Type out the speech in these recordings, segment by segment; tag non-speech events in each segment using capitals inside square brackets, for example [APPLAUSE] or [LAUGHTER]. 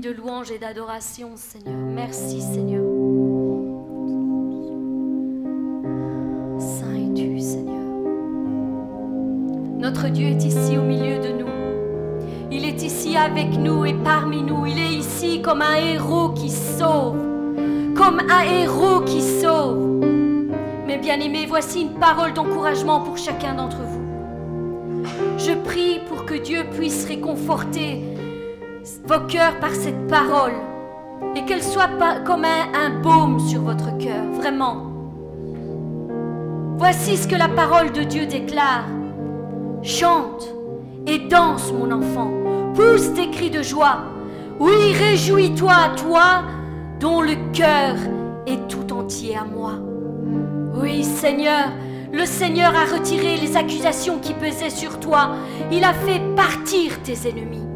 de louange et d'adoration, Seigneur. Merci, Seigneur. Saint es-tu, Seigneur? Notre Dieu est ici au milieu de nous. Il est ici avec nous et parmi nous. Il est ici comme un héros qui sauve. Comme un héros qui sauve. Mes bien-aimés, voici une parole d'encouragement pour chacun d'entre vous. Je prie pour que Dieu puisse réconforter vos cœurs par cette parole et qu'elle soit comme un, un baume sur votre cœur, vraiment. Voici ce que la parole de Dieu déclare. Chante et danse, mon enfant. Pousse tes cris de joie. Oui, réjouis-toi, toi, dont le cœur est tout entier à moi. Oui, Seigneur, le Seigneur a retiré les accusations qui pesaient sur toi. Il a fait partir tes ennemis.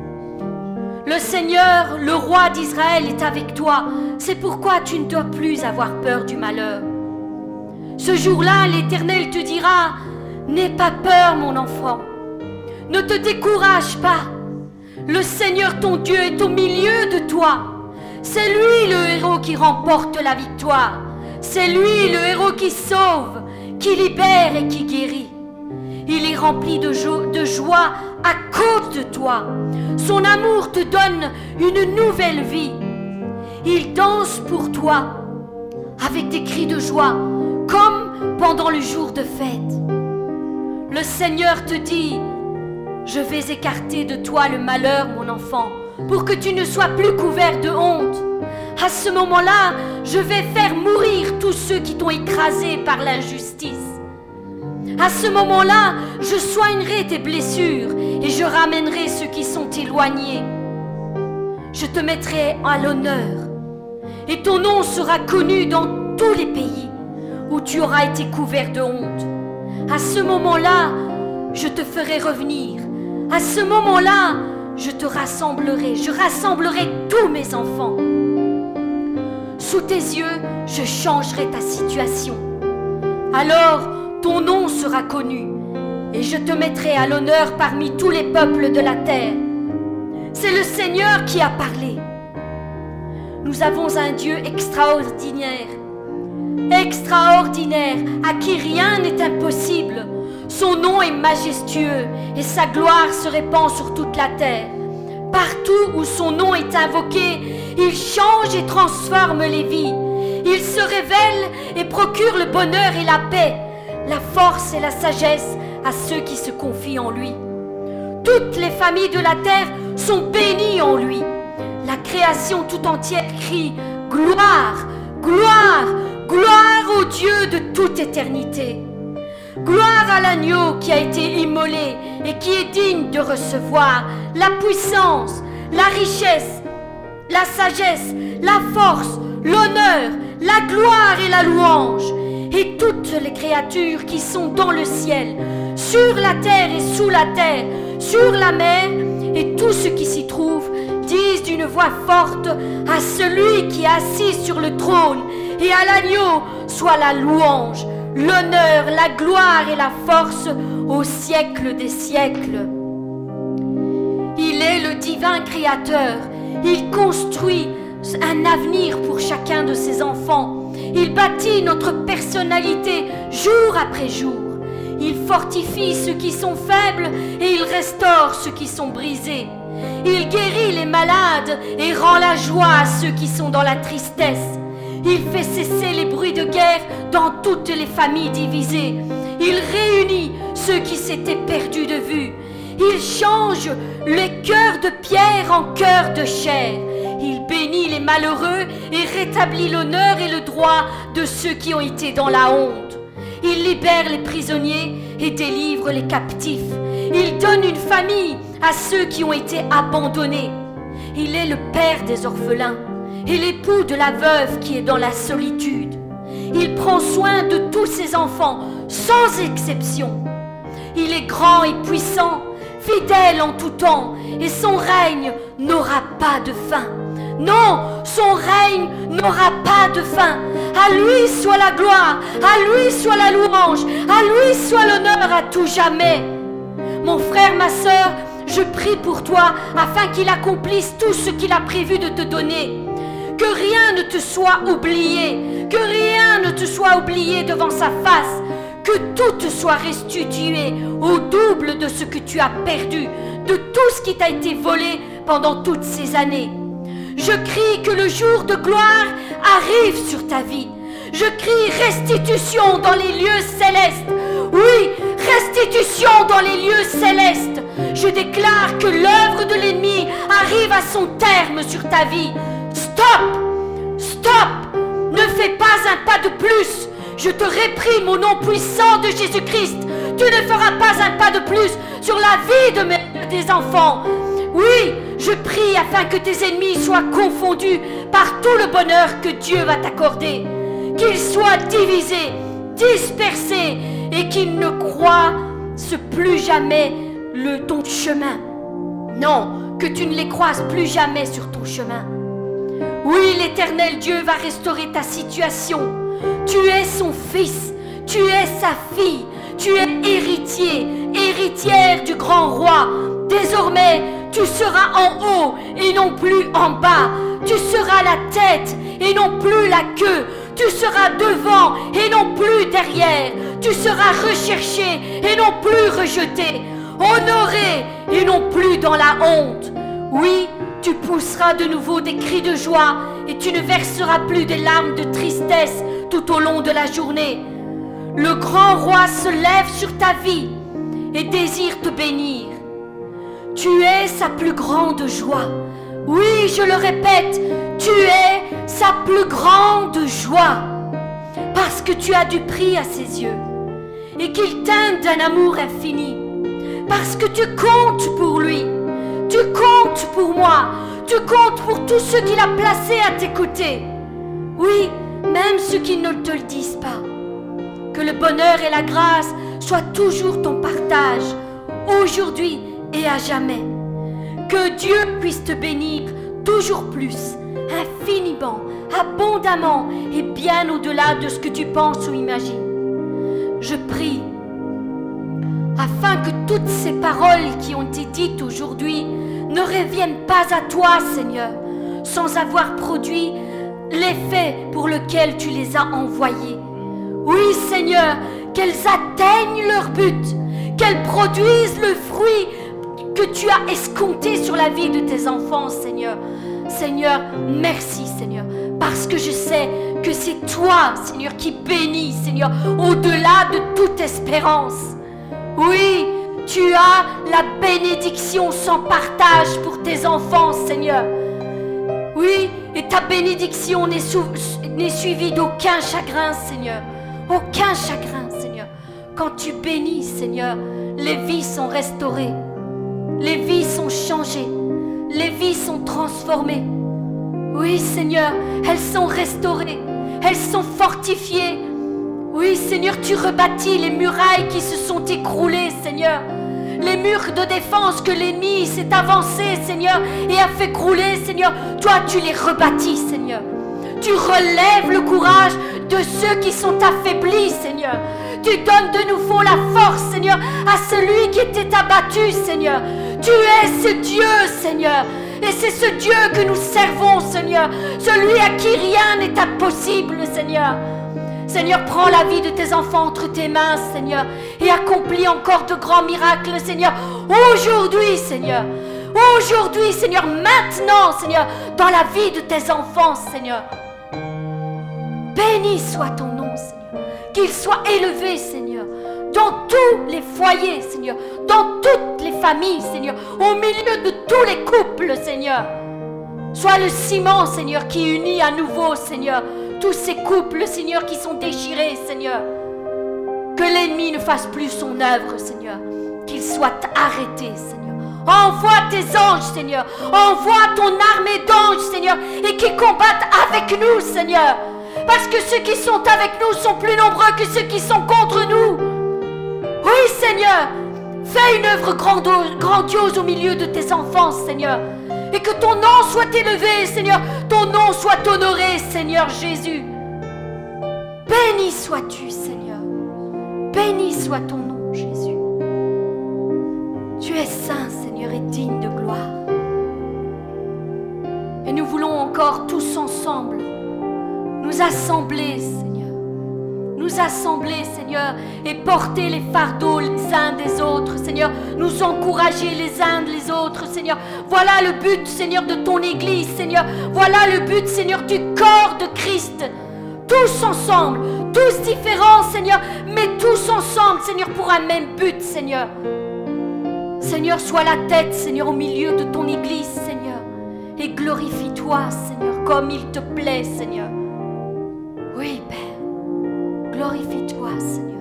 Le Seigneur, le roi d'Israël, est avec toi. C'est pourquoi tu ne dois plus avoir peur du malheur. Ce jour-là, l'Éternel te dira, N'aie pas peur, mon enfant. Ne te décourage pas. Le Seigneur ton Dieu est au milieu de toi. C'est lui le héros qui remporte la victoire. C'est lui le héros qui sauve, qui libère et qui guérit. Il est rempli de, joie à cause de toi. Son amour te donne une nouvelle vie. Il danse pour toi avec des cris de joie, comme pendant le jour de fête. Le Seigneur te dit, je vais écarter de toi le malheur, mon enfant, pour que tu ne sois plus couvert de honte. À ce moment-là, je vais faire mourir tous ceux qui t'ont écrasé par l'injustice. À ce moment-là, je soignerai tes blessures et je ramènerai ceux qui sont éloignés. Je te mettrai à l'honneur et ton nom sera connu dans tous les pays où tu auras été couvert de honte. À ce moment-là, je te ferai revenir. À ce moment-là, je te rassemblerai. Je rassemblerai tous mes enfants. Sous tes yeux, je changerai ta situation. Alors, ton nom sera connu et je te mettrai à l'honneur parmi tous les peuples de la terre. C'est le Seigneur qui a parlé. Nous avons un Dieu extraordinaire, extraordinaire, à qui rien n'est impossible. Son nom est majestueux et sa gloire se répand sur toute la terre. Partout où son nom est invoqué, il change et transforme les vies. Il se révèle et procure le bonheur et la paix la force et la sagesse à ceux qui se confient en lui. Toutes les familles de la terre sont bénies en lui. La création tout entière crie Gloire, gloire, gloire au Dieu de toute éternité. Gloire à l'agneau qui a été immolé et qui est digne de recevoir la puissance, la richesse, la sagesse, la force, l'honneur, la gloire et la louange et toutes les créatures qui sont dans le ciel, sur la terre et sous la terre, sur la mer, et tout ce qui s'y trouve, disent d'une voix forte à celui qui est assis sur le trône et à l'agneau soit la louange, l'honneur, la gloire et la force au siècle des siècles. Il est le divin créateur, il construit un avenir pour chacun de ses enfants il bâtit notre personnalité jour après jour. Il fortifie ceux qui sont faibles et il restaure ceux qui sont brisés. Il guérit les malades et rend la joie à ceux qui sont dans la tristesse. Il fait cesser les bruits de guerre dans toutes les familles divisées. Il réunit ceux qui s'étaient perdus de vue. Il change les cœurs de pierre en cœurs de chair. Il bénit les malheureux et rétablit l'honneur et le droit de ceux qui ont été dans la honte. Il libère les prisonniers et délivre les captifs. Il donne une famille à ceux qui ont été abandonnés. Il est le père des orphelins et l'époux de la veuve qui est dans la solitude. Il prend soin de tous ses enfants sans exception. Il est grand et puissant, fidèle en tout temps, et son règne n'aura pas de fin. Non, son règne n'aura pas de fin. À lui soit la gloire, à lui soit la louange, à lui soit l'honneur à tout jamais. Mon frère, ma sœur, Je prie pour toi afin qu'il accomplisse tout ce qu'il a prévu de te donner. Que rien ne te soit oublié, que rien ne te soit oublié devant sa face, que tout te soit restitué au double de ce que tu as perdu, de tout ce qui t'a été volé pendant toutes ces années. Je crie que le jour de gloire arrive sur ta vie. Je crie restitution dans les lieux célestes. Oui, restitution dans les lieux célestes. Je déclare que l'œuvre de l'ennemi arrive à son terme sur ta vie. Stop Stop Ne fais pas un pas de plus. Je te réprime au nom puissant de Jésus-Christ. Tu ne feras pas un pas de plus sur la vie de, mes, tes enfants. Oui, je prie afin que tes ennemis soient confondus par tout le bonheur que Dieu va t'accorder. Qu'ils soient divisés, dispersés et qu'ils ne croisent plus jamais le ton chemin. Non, que tu ne les croises plus jamais sur ton chemin. Oui, l'éternel Dieu va restaurer ta situation. Tu es son fils, tu es sa fille, tu es héritier, héritière du grand roi. Désormais, tu seras en haut et non plus en bas. Tu seras la tête et non plus la queue. Tu seras devant et non plus derrière. Tu seras recherché et non plus rejeté. Honoré et non plus dans la honte. Oui, tu pousseras de nouveau des cris de joie et tu ne verseras plus des larmes de tristesse tout au long de la journée. Le grand roi se lève sur ta vie et désire te bénir. Tu es sa plus grande joie. Oui, je le répète, tu es sa plus grande joie. Parce que tu as du prix à ses yeux et qu'il t'aime d'un amour infini. Parce que tu comptes pour lui. Tu comptes pour moi. Tu comptes pour tous ceux qu'il a placés à tes côtés. Oui, même ceux qui ne te le disent pas. Que le bonheur et la grâce soient toujours ton partage, aujourd'hui et à jamais. Que Dieu puisse te bénir toujours plus, infiniment, abondamment et bien au-delà de ce que tu penses ou imagines. Je prie afin que toutes ces paroles qui ont été dites aujourd'hui ne reviennent pas à toi, Seigneur, sans avoir produit l'effet pour lequel tu les as envoyées. Oui, Seigneur, qu'elles atteignent leur but, qu'elles produisent le fruit que tu as escompté sur la vie de tes enfants, Seigneur. Seigneur, merci, Seigneur, parce que je sais que c'est toi, Seigneur, qui bénis, Seigneur, au-delà de toute espérance. Oui, tu as la bénédiction sans partage pour tes enfants, Seigneur. Oui, et ta bénédiction n'est suivie d'aucun chagrin, Seigneur. Aucun chagrin, Seigneur. Quand tu bénis, Seigneur, les vies sont restaurées. Les vies sont changées. Les vies sont transformées. Oui, Seigneur, elles sont restaurées. Elles sont fortifiées. Oui, Seigneur, tu rebâtis les murailles qui se sont écroulées, Seigneur. Les murs de défense que l'ennemi s'est avancé, Seigneur, et a fait crouler, Seigneur. Toi, tu les rebâtis, Seigneur. Tu relèves le courage de ceux qui sont affaiblis, Seigneur. Tu donnes de nouveau la force, Seigneur, à celui qui était abattu, Seigneur. Tu es ce Dieu, Seigneur. Et c'est ce Dieu que nous servons, Seigneur. Celui à qui rien n'est impossible, Seigneur. Seigneur, prends la vie de tes enfants entre tes mains, Seigneur, et accomplis encore de grands miracles, Seigneur. Aujourd'hui, Seigneur. Aujourd'hui, Seigneur. Maintenant, Seigneur, dans la vie de tes enfants, Seigneur. Béni soit ton nom. Qu'il soit élevé, Seigneur, dans tous les foyers, Seigneur, dans toutes les familles, Seigneur, au milieu de tous les couples, Seigneur. Sois le ciment, Seigneur, qui unit à nouveau, Seigneur, tous ces couples, Seigneur, qui sont déchirés, Seigneur. Que l'ennemi ne fasse plus son œuvre, Seigneur. Qu'il soit arrêté, Seigneur. Envoie tes anges, Seigneur. Envoie ton armée d'anges, Seigneur, et qui combattent avec nous, Seigneur. Parce que ceux qui sont avec nous sont plus nombreux que ceux qui sont contre nous. Oui, Seigneur, fais une œuvre grandiose au milieu de tes enfants, Seigneur. Et que ton nom soit élevé, Seigneur. Ton nom soit honoré, Seigneur Jésus. Béni sois-tu, Seigneur. Béni soit ton nom, Jésus. Tu es saint, Seigneur, et digne de gloire. Et nous voulons encore tous ensemble nous assembler, Seigneur. Nous assembler, Seigneur, et porter les fardeaux les uns des autres, Seigneur. Nous encourager les uns les autres, Seigneur. Voilà le but, Seigneur, de ton Église, Seigneur. Voilà le but, Seigneur, du corps de Christ. Tous ensemble, tous différents, Seigneur, mais tous ensemble, Seigneur, pour un même but, Seigneur. Seigneur, sois la tête, Seigneur, au milieu de ton Église, Seigneur. Et glorifie-toi, Seigneur, comme il te plaît, Seigneur. Oui, Père, glorifie-toi, Seigneur.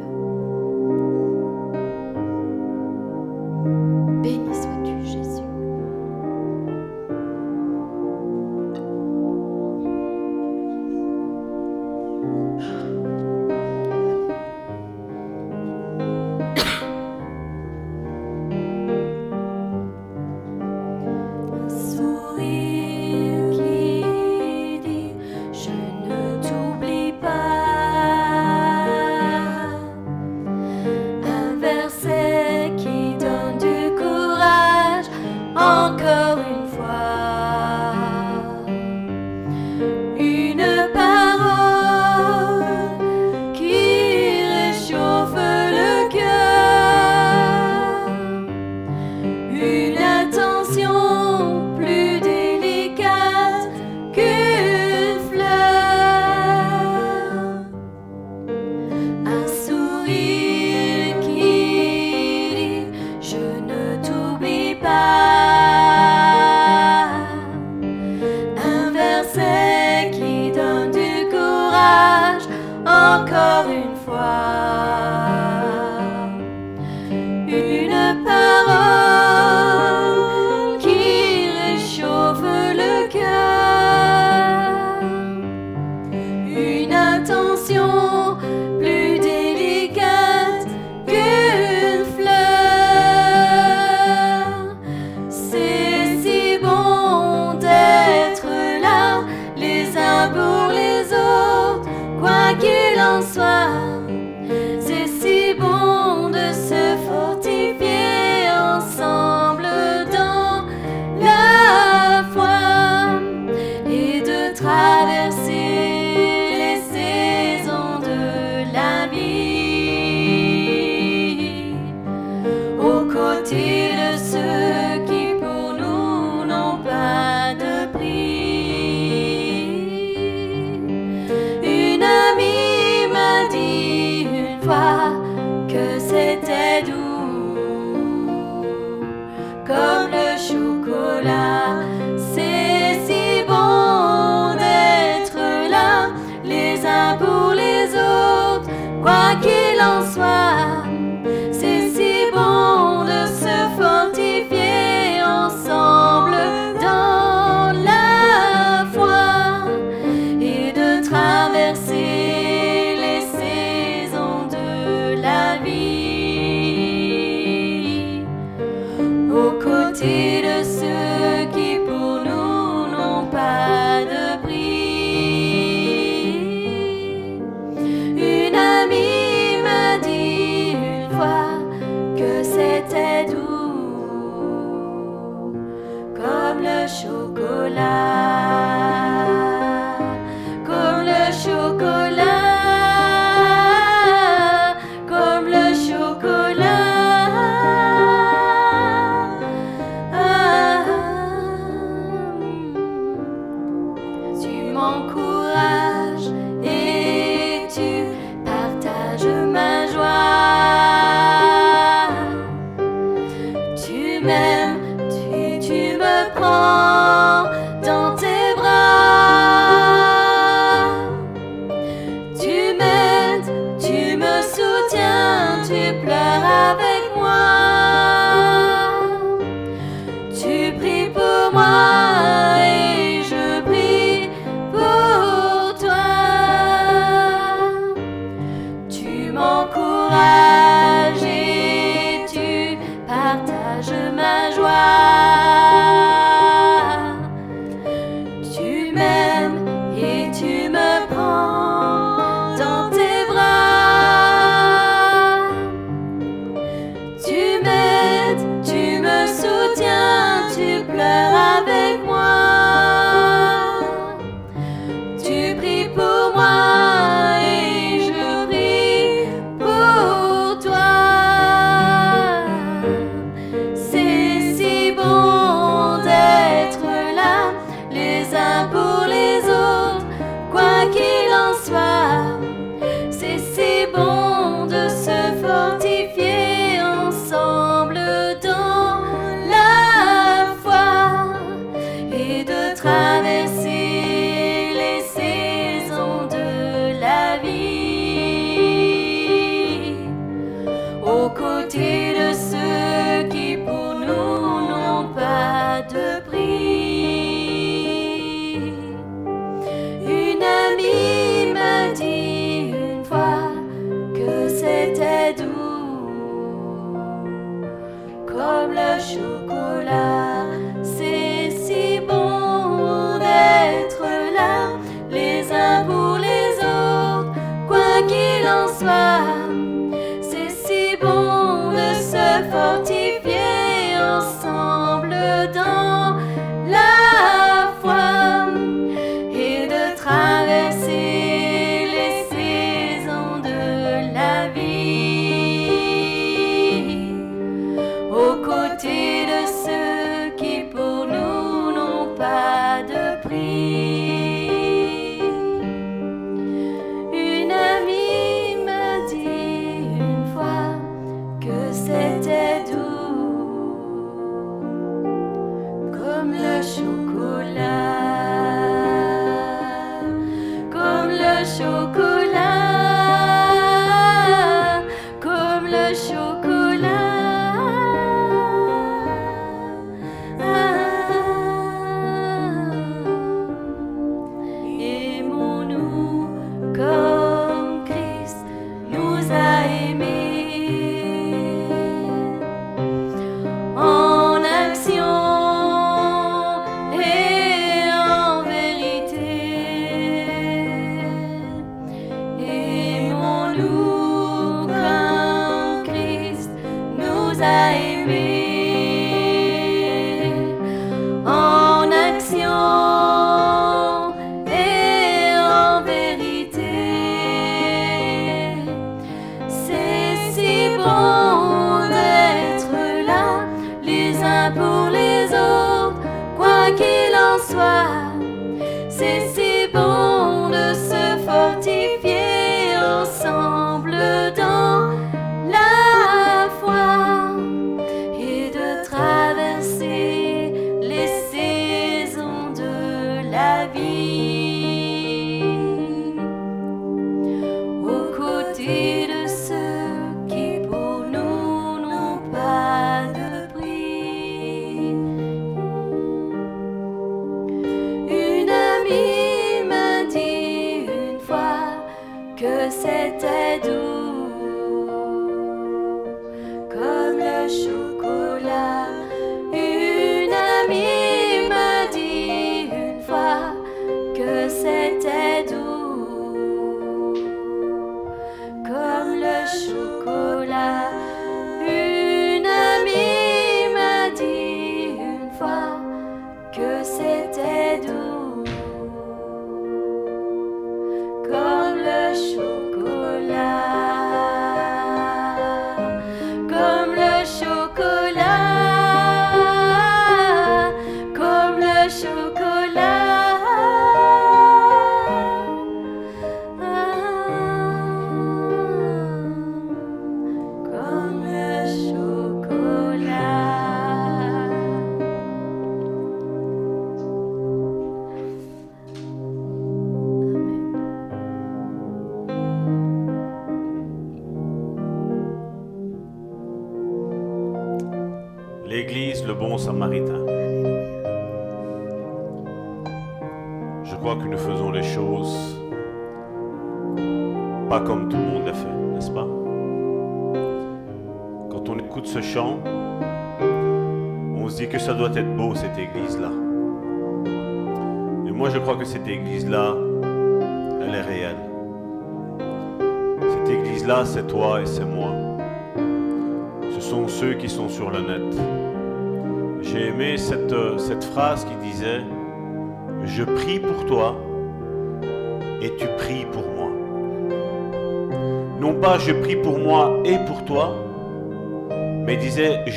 cette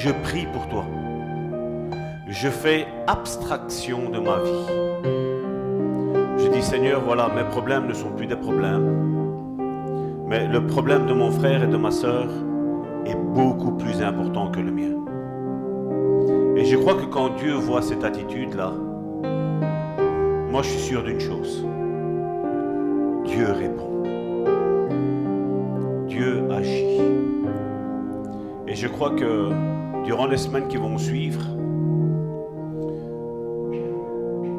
je prie pour toi. Je fais abstraction de ma vie. Seigneur, voilà, mes problèmes ne sont plus des problèmes. Mais le problème de mon frère et de ma soeur est beaucoup plus important que le mien. Et je crois que quand Dieu voit cette attitude-là, moi je suis sûr d'une chose. Dieu répond. Dieu agit. Et je crois que durant les semaines qui vont suivre,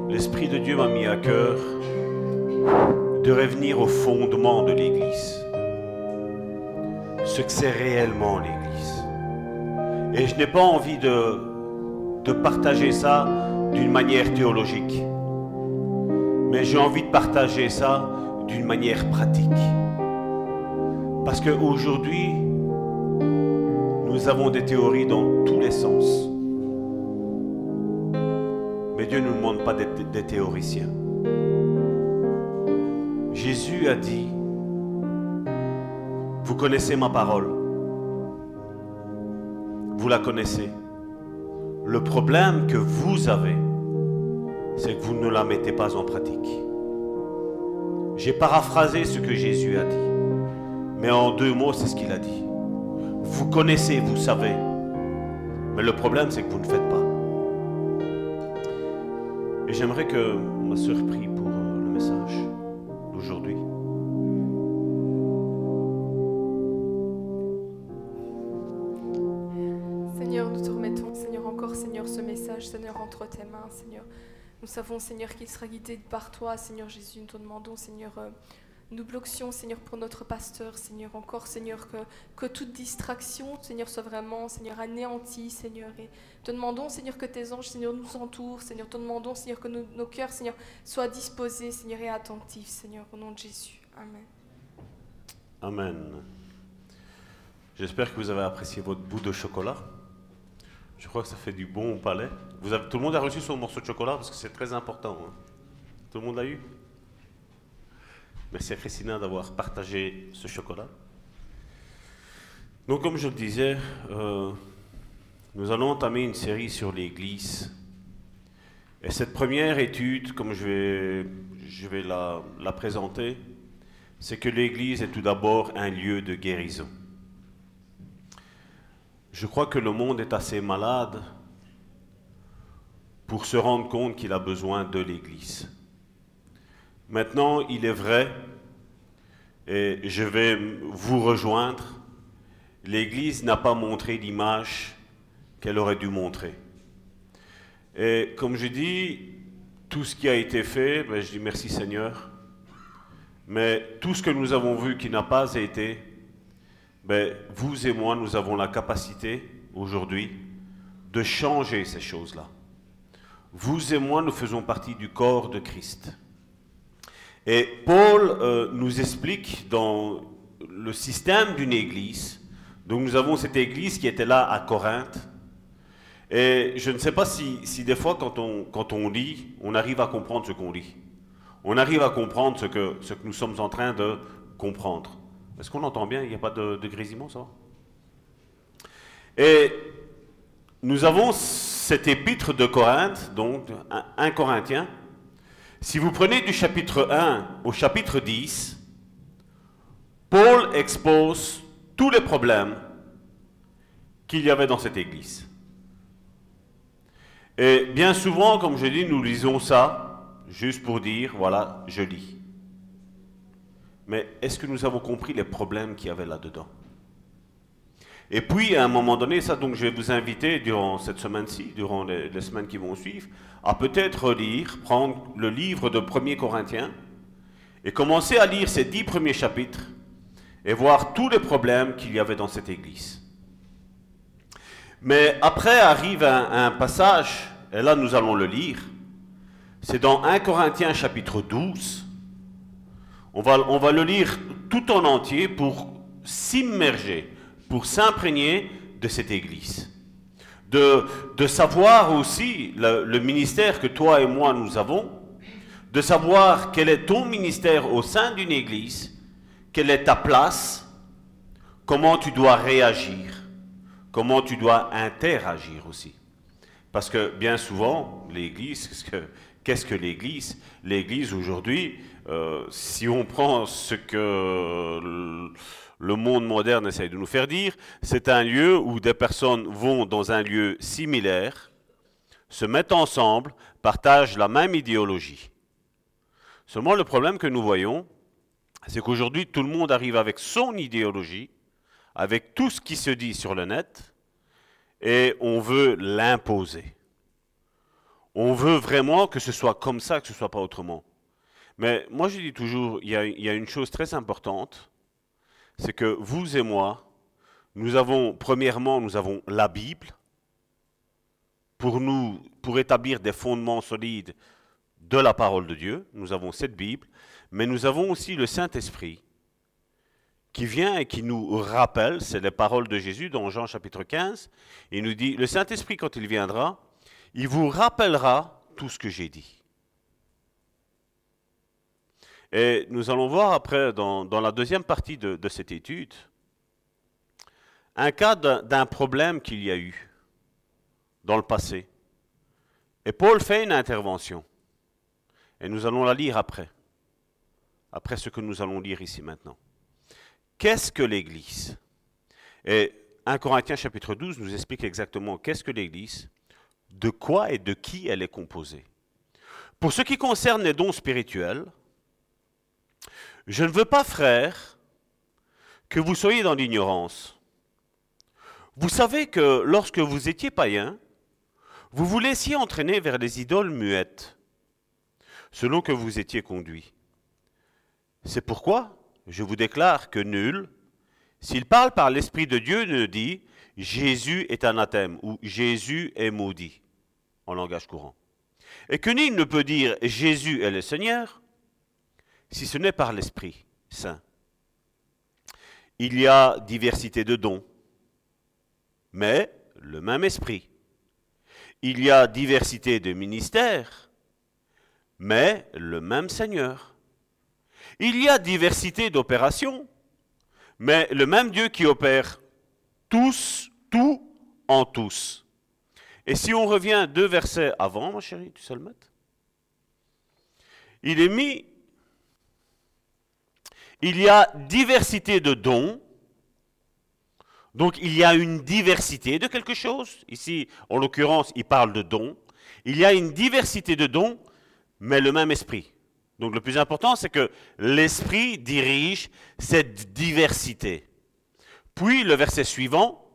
l'Esprit de Dieu m'a mis à cœur de revenir au fondement de l'Église. Ce que c'est réellement l'Église. Et je n'ai pas envie de, de partager ça d'une manière théologique. Mais j'ai envie de partager ça d'une manière pratique. Parce qu'aujourd'hui, nous avons des théories dans Mais Dieu ne nous demande pas d'être des théoriciens. Jésus a dit, vous connaissez ma parole, vous la connaissez. Le problème que vous avez, c'est que vous ne la mettez pas en pratique. J'ai paraphrasé ce que Jésus a dit, mais en deux mots, c'est ce qu'il a dit. Vous connaissez, vous savez, mais le problème, c'est que vous ne faites pas. Et j'aimerais que ma soeur prie pour euh, le message d'aujourd'hui. Seigneur, nous te remettons, Seigneur, encore, Seigneur, ce message, Seigneur, entre tes mains, Seigneur. Nous savons, Seigneur, qu'il sera guidé par toi, Seigneur Jésus. Nous te demandons, Seigneur, euh, nous bloquions, Seigneur, pour notre pasteur, Seigneur, encore, Seigneur, que, que toute distraction, Seigneur, soit vraiment, Seigneur, anéantie, Seigneur. Et te demandons, Seigneur, que tes anges, Seigneur, nous entourent, Seigneur. Te demandons, Seigneur, que nos, nos cœurs, Seigneur, soient disposés, Seigneur, et attentifs, Seigneur, au nom de Jésus. Amen. Amen. J'espère que vous avez apprécié votre bout de chocolat. Je crois que ça fait du bon au palais. Vous avez, tout le monde a reçu son morceau de chocolat parce que c'est très important. hein. Tout le monde l'a eu? Merci à Christina d'avoir partagé ce chocolat. Donc, comme je le disais, euh, nous allons entamer une série sur l'Église. Et cette première étude, comme je vais, la présenter, c'est que l'Église est tout d'abord un lieu de guérison. Je crois que le monde est assez malade pour se rendre compte qu'il a besoin de l'Église. Maintenant, il est vrai, et je vais vous rejoindre, l'Église n'a pas montré l'image qu'elle aurait dû montrer. Et comme je dis, tout ce qui a été fait, ben, je dis merci Seigneur, mais tout ce que nous avons vu qui n'a pas été, ben, vous et moi, nous avons la capacité aujourd'hui de changer ces choses-là. Vous et moi, nous faisons partie du corps de Christ. Et Paul euh, nous explique dans le système d'une église, donc nous avons cette église qui était là à Corinthe, et je ne sais pas si, si des fois quand on, quand on lit, on arrive à comprendre ce qu'on lit. On arrive à comprendre ce que, ce que nous sommes en train de comprendre. Est-ce qu'on entend bien? Il n'y a pas de, de grésillement, ça Et nous avons cet épître de Corinthe, donc 1 Corinthiens. Si vous prenez du chapitre 1 au chapitre 10, Paul expose tous les problèmes qu'il y avait dans cette église. Et bien souvent, comme je dis, nous lisons ça juste pour dire, voilà, je lis. Mais est-ce que nous avons compris les problèmes qu'il y avait là-dedans? Et puis, à un moment donné, ça, donc, je vais vous inviter durant cette semaine-ci, durant les, les semaines qui vont suivre, à peut-être lire, prendre le livre de 1er Corinthiens et commencer à lire ces dix premiers chapitres et voir tous les problèmes qu'il y avait dans cette église. Mais après arrive un, un passage, et là nous allons le lire, c'est dans 1 Corinthiens chapitre 12. On va, on va le lire tout en entier pour s'immerger, pour s'imprégner de cette église. De, savoir aussi le, ministère que toi et moi nous avons, de savoir quel est ton ministère au sein d'une église, quelle est ta place, comment tu dois réagir, comment tu dois interagir aussi. Parce que bien souvent, l'Église, qu'est-ce que, qu'est-ce que l'Église? L'Église aujourd'hui, euh, si on prend ce que le- monde moderne essaye de nous faire dire, c'est un lieu où des personnes vont dans un lieu similaire, se mettent ensemble, partagent la même idéologie. Seulement le problème que nous voyons, c'est qu'aujourd'hui tout le monde arrive avec son idéologie, avec tout ce qui se dit sur le net, et on veut l'imposer. On veut vraiment que ce soit comme ça, que ce soit pas autrement. Mais moi, je dis toujours, il il y a une chose très importante, c'est que vous et moi, nous avons, premièrement, nous avons la Bible pour pour établir des fondements solides de la parole de Dieu. Nous avons cette Bible, mais nous avons aussi le Saint-Esprit qui vient et qui nous rappelle, c'est les paroles de Jésus dans Jean chapitre 15, il nous dit, le Saint-Esprit quand il viendra, il vous rappellera tout ce que j'ai dit. Et nous allons voir après, dans, la deuxième partie de, de cette étude, un cas d'un problème qu'il y a eu dans le passé. Et Paul fait une intervention. Et nous allons la lire après. Après ce que nous allons lire ici maintenant. Qu'est-ce que l'Église? Et 1 Corinthiens chapitre 12 nous explique exactement qu'est-ce que l'Église, de quoi et de qui elle est composée. Pour ce qui concerne les dons spirituels, je ne veux pas, frères, que vous soyez dans l'ignorance. Vous savez que lorsque vous étiez païen, vous vous laissiez entraîner vers les idoles muettes, selon que vous étiez conduit. C'est pourquoi je vous déclare que nul, s'il parle par l'Esprit de Dieu, ne dit Jésus est anathème ou Jésus est maudit en langage courant. Et que nul ne peut dire Jésus est le Seigneur si ce n'est par l'Esprit Saint. Il y a diversité de dons, mais le même Esprit. Il y a diversité de ministères, mais le même Seigneur. Il y a diversité d'opérations, mais le même Dieu qui opère tous, tout en tous. Et si on revient deux versets avant, ma chérie, tu sais le mettre Il est mis, il y a diversité de dons, donc il y a une diversité de quelque chose. Ici, en l'occurrence, il parle de dons. Il y a une diversité de dons, mais le même esprit. Donc le plus important, c'est que l'Esprit dirige cette diversité. Puis le verset suivant,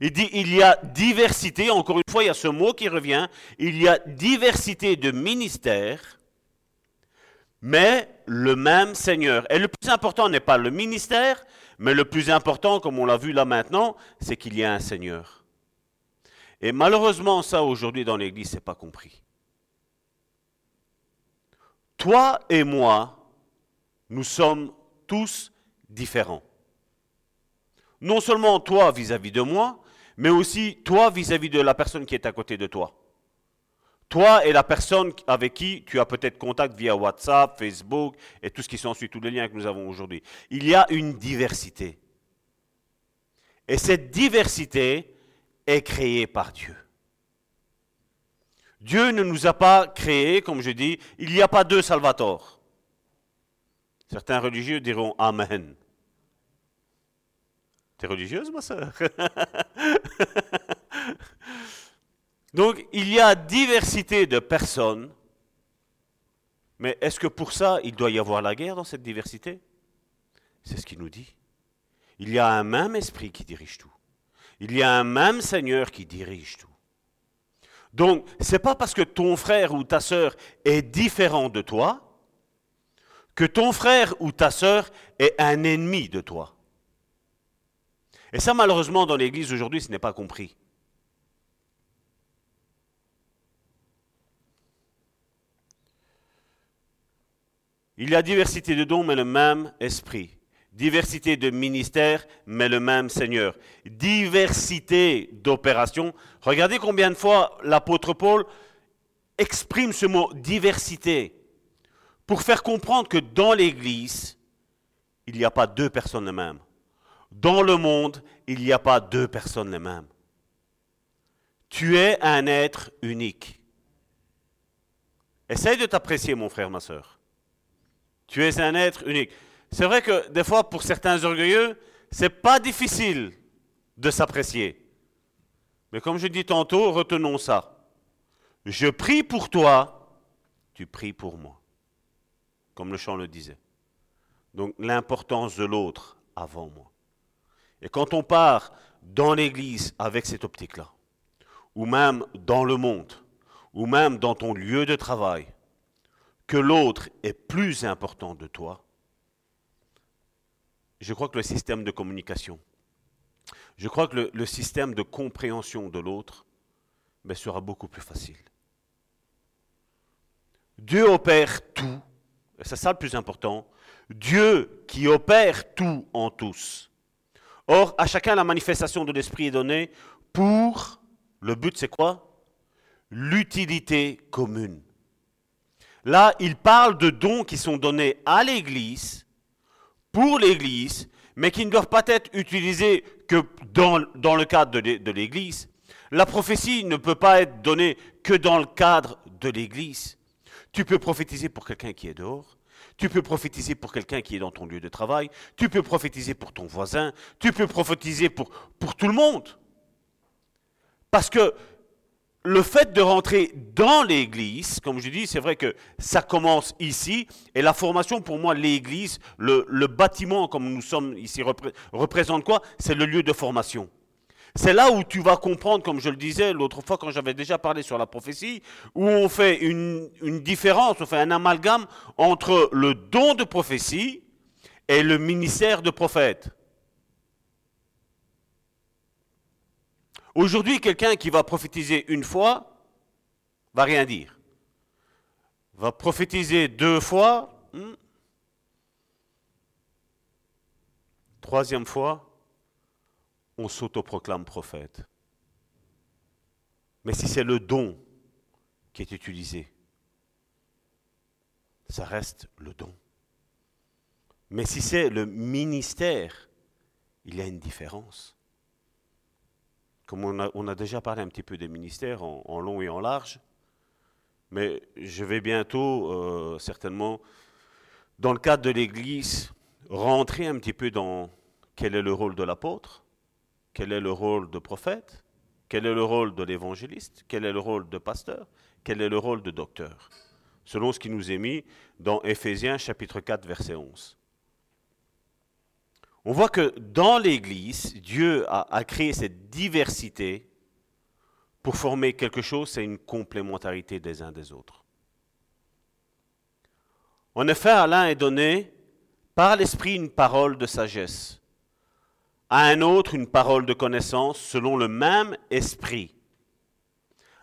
il dit, il y a diversité, encore une fois, il y a ce mot qui revient, il y a diversité de ministères, mais le même Seigneur. Et le plus important n'est pas le ministère, mais le plus important, comme on l'a vu là maintenant, c'est qu'il y a un Seigneur. Et malheureusement, ça aujourd'hui dans l'Église, n'est pas compris. Toi et moi, nous sommes tous différents. Non seulement toi vis-à-vis de moi, mais aussi toi vis-à-vis de la personne qui est à côté de toi. Toi et la personne avec qui tu as peut-être contact via WhatsApp, Facebook et tout ce qui s'ensuit, tous les liens que nous avons aujourd'hui. Il y a une diversité. Et cette diversité est créée par Dieu. Dieu ne nous a pas créés, comme je dis, il n'y a pas deux Salvatore. Certains religieux diront Amen. T'es religieuse, ma soeur [LAUGHS] Donc, il y a diversité de personnes, mais est-ce que pour ça, il doit y avoir la guerre dans cette diversité? C'est ce qu'il nous dit. Il y a un même esprit qui dirige tout. Il y a un même Seigneur qui dirige tout. Donc, ce n'est pas parce que ton frère ou ta sœur est différent de toi que ton frère ou ta sœur est un ennemi de toi. Et ça, malheureusement, dans l'Église aujourd'hui, ce n'est pas compris. Il y a diversité de dons, mais le même esprit. Diversité de ministères, mais le même Seigneur. Diversité d'opérations. Regardez combien de fois l'apôtre Paul exprime ce mot diversité pour faire comprendre que dans l'Église, il n'y a pas deux personnes les mêmes. Dans le monde, il n'y a pas deux personnes les mêmes. Tu es un être unique. Essaye de t'apprécier, mon frère, ma soeur. Tu es un être unique. C'est vrai que des fois, pour certains orgueilleux, c'est pas difficile de s'apprécier. Mais comme je dis tantôt, retenons ça. Je prie pour toi, tu pries pour moi. Comme le chant le disait. Donc l'importance de l'autre avant moi. Et quand on part dans l'Église avec cette optique-là, ou même dans le monde, ou même dans ton lieu de travail, que l'autre est plus important de toi, je crois que le système de communication, je crois que le, système de compréhension de l'autre ben, sera beaucoup plus facile. Dieu opère tout et c'est ça le plus important, Dieu qui opère tout en tous. Or, à chacun la manifestation de l'Esprit est donnée pour, le but c'est quoi? L'utilité commune. Là, il parle de dons qui sont donnés à l'Église, pour l'Église, mais qui ne doivent pas être utilisés que dans, le cadre de l'Église. La prophétie ne peut pas être donnée que dans le cadre de l'Église. Tu peux prophétiser pour quelqu'un qui est dehors. Tu peux prophétiser pour quelqu'un qui est dans ton lieu de travail. Tu peux prophétiser pour ton voisin. Tu peux prophétiser pour, pour tout le monde. Parce que le fait de rentrer dans l'Église, comme je dis, c'est vrai que ça commence ici, et la formation, pour moi, l'Église, le, bâtiment, comme nous sommes ici, représente quoi? C'est le lieu de formation. C'est là où tu vas comprendre, comme je le disais l'autre fois quand j'avais déjà parlé sur la prophétie, où on fait une, différence, on fait un amalgame entre le don de prophétie et le ministère de prophète. Aujourd'hui, quelqu'un qui va prophétiser une fois va rien dire. Va prophétiser deux fois. Hmm. Troisième fois, on s'autoproclame prophète. Mais si c'est le don qui est utilisé, ça reste le don. Mais si c'est le ministère, il y a une différence. Comme on a, déjà parlé un petit peu des ministères en, long et en large, mais je vais bientôt, euh, certainement, dans le cadre de l'Église, rentrer un petit peu dans quel est le rôle de l'apôtre, quel est le rôle de prophète Quel est le rôle de l'évangéliste Quel est le rôle de pasteur Quel est le rôle de docteur Selon ce qui nous est mis dans Éphésiens chapitre 4 verset 11. On voit que dans l'Église, Dieu a, créé cette diversité pour former quelque chose, c'est une complémentarité des uns des autres. En effet, à l'un est donné par l'Esprit une parole de sagesse, à un autre une parole de connaissance selon le même esprit,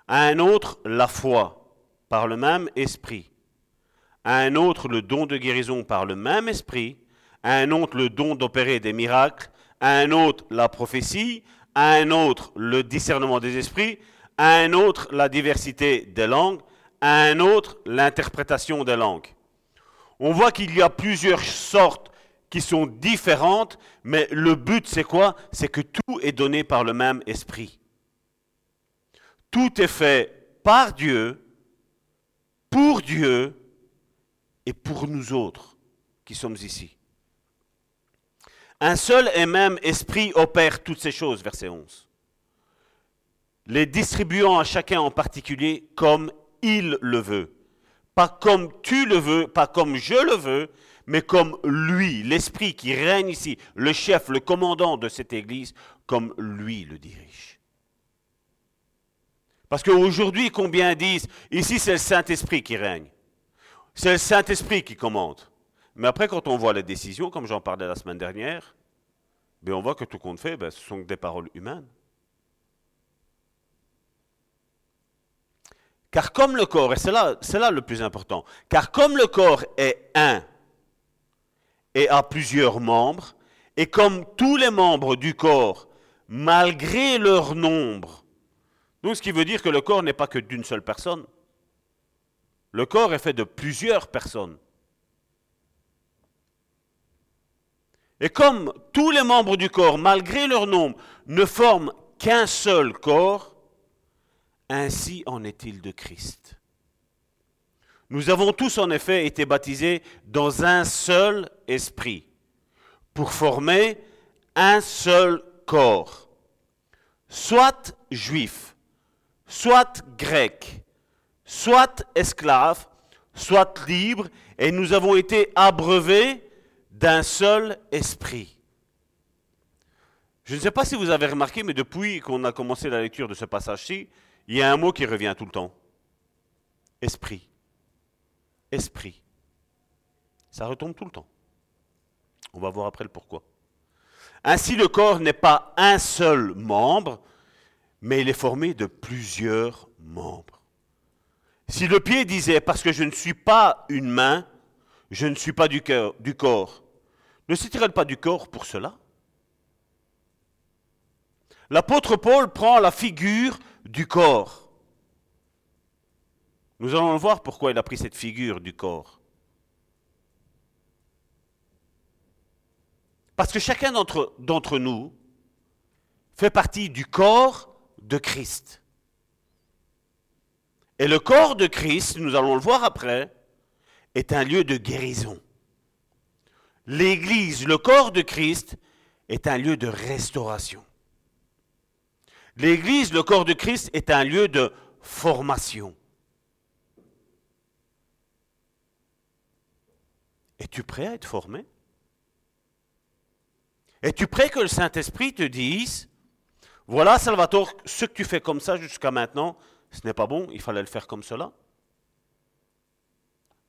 à un autre la foi par le même esprit, à un autre le don de guérison par le même esprit, un autre le don d'opérer des miracles, un autre la prophétie, un autre le discernement des esprits, un autre la diversité des langues, un autre l'interprétation des langues. On voit qu'il y a plusieurs sortes qui sont différentes, mais le but c'est quoi? C'est que tout est donné par le même esprit. Tout est fait par Dieu, pour Dieu et pour nous autres qui sommes ici. Un seul et même esprit opère toutes ces choses, verset 11. Les distribuant à chacun en particulier comme il le veut. Pas comme tu le veux, pas comme je le veux, mais comme lui, l'Esprit qui règne ici, le chef, le commandant de cette Église, comme lui le dirige. Parce qu'aujourd'hui, combien disent, ici c'est le Saint-Esprit qui règne. C'est le Saint-Esprit qui commande. Mais après, quand on voit les décisions, comme j'en parlais la semaine dernière, ben on voit que tout compte fait, ben, ce sont des paroles humaines. Car comme le corps, et c'est là, c'est là le plus important, car comme le corps est un, et a plusieurs membres, et comme tous les membres du corps, malgré leur nombre, donc ce qui veut dire que le corps n'est pas que d'une seule personne. Le corps est fait de plusieurs personnes. Et comme tous les membres du corps, malgré leur nombre, ne forment qu'un seul corps, ainsi en est-il de Christ. Nous avons tous en effet été baptisés dans un seul esprit pour former un seul corps, soit juif, soit grec, soit esclave, soit libre, et nous avons été abreuvés d'un seul esprit. Je ne sais pas si vous avez remarqué, mais depuis qu'on a commencé la lecture de ce passage-ci, il y a un mot qui revient tout le temps. Esprit esprit. Ça retombe tout le temps. On va voir après le pourquoi. Ainsi, le corps n'est pas un seul membre, mais il est formé de plusieurs membres. Si le pied disait, parce que je ne suis pas une main, je ne suis pas du, du corps, ne s'est-il pas du corps pour cela? L'apôtre Paul prend la figure du corps. Nous allons voir pourquoi il a pris cette figure du corps. Parce que chacun d'entre nous fait partie du corps de Christ. Et le corps de Christ, nous allons le voir après, est un lieu de guérison. L'Église, le corps de Christ, est un lieu de restauration. L'Église, le corps de Christ, est un lieu de formation. Es-tu prêt à être formé? Es-tu prêt que le Saint-Esprit te dise, voilà Salvatore, ce que tu fais comme ça jusqu'à maintenant, ce n'est pas bon, il fallait le faire comme cela?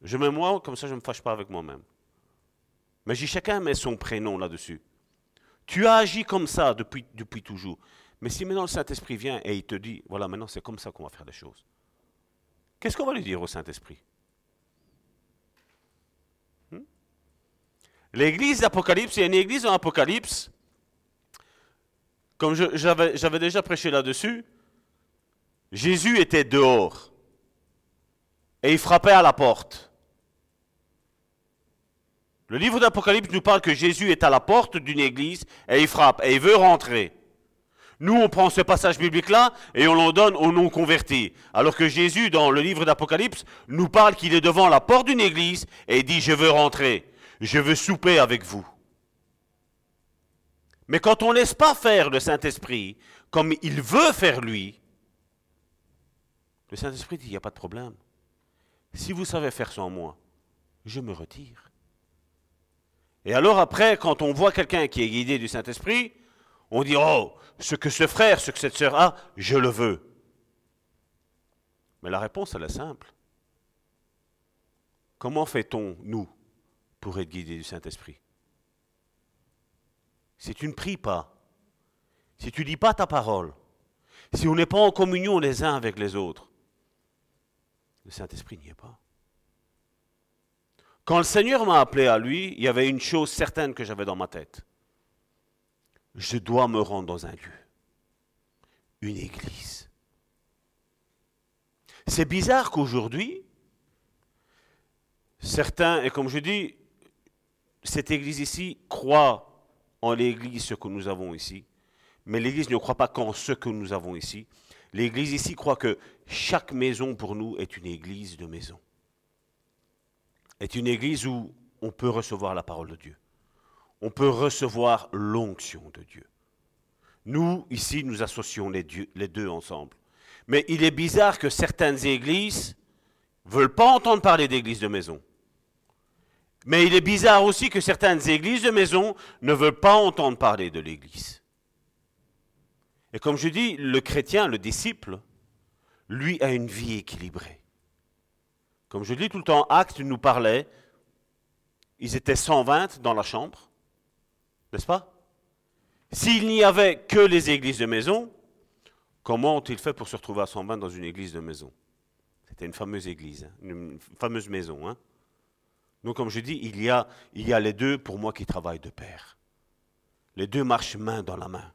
Je mets moi, comme ça je ne me fâche pas avec moi-même. Mais chacun met son prénom là-dessus. Tu as agi comme ça depuis, depuis toujours. Mais si maintenant le Saint-Esprit vient et il te dit, voilà, maintenant c'est comme ça qu'on va faire des choses, qu'est-ce qu'on va lui dire au Saint-Esprit? Hmm? L'église d'Apocalypse, il y a une église en Apocalypse, comme j'avais déjà prêché là-dessus, Jésus était dehors et il frappait à la porte. Le livre d'Apocalypse nous parle que Jésus est à la porte d'une église et il frappe et il veut rentrer. Nous, on prend ce passage biblique-là et on l'en donne aux non-convertis. Alors que Jésus, dans le livre d'Apocalypse, nous parle qu'il est devant la porte d'une église et dit, je veux rentrer, je veux souper avec vous. Mais quand on ne laisse pas faire le Saint-Esprit comme il veut faire lui, le Saint-Esprit dit, il n'y a pas de problème. Si vous savez faire sans moi, je me retire. Et alors après, quand on voit quelqu'un qui est guidé du Saint-Esprit, on dit, oh, ce que ce frère, ce que cette sœur a, je le veux. Mais la réponse, elle est simple. Comment fait-on, nous, pour être guidés du Saint-Esprit? Si tu ne pries pas, si tu ne dis pas ta parole, si on n'est pas en communion les uns avec les autres, le Saint-Esprit n'y est pas. Quand le Seigneur m'a appelé à lui, il y avait une chose certaine que j'avais dans ma tête. Je dois me rendre dans un lieu, une église. C'est bizarre qu'aujourd'hui, certains, et comme je dis, cette église ici croit en l'église ce que nous avons ici, mais l'église ne croit pas qu'en ce que nous avons ici. L'église ici croit que chaque maison pour nous est une église de maison. Est une église où on peut recevoir la parole de Dieu. On peut recevoir l'onction de Dieu. Nous, ici, nous associons les, deux ensemble. Mais il est bizarre que certaines églises ne veulent pas entendre parler d'église de maison. Mais il est bizarre aussi que certaines églises de maison ne veulent pas entendre parler de l'église. Et comme je dis, le chrétien, le disciple, lui a une vie équilibrée. Comme je dis tout le temps, Acte nous parlait, ils étaient 120 dans la chambre, n'est-ce pas? S'il n'y avait que les églises de maison, comment ont-ils fait pour se retrouver à 120 dans une église de maison? C'était une fameuse église, hein, une fameuse maison. Hein Donc comme je dis, il y, a, il y a les deux pour moi qui travaillent de pair. Les deux marchent main dans la main.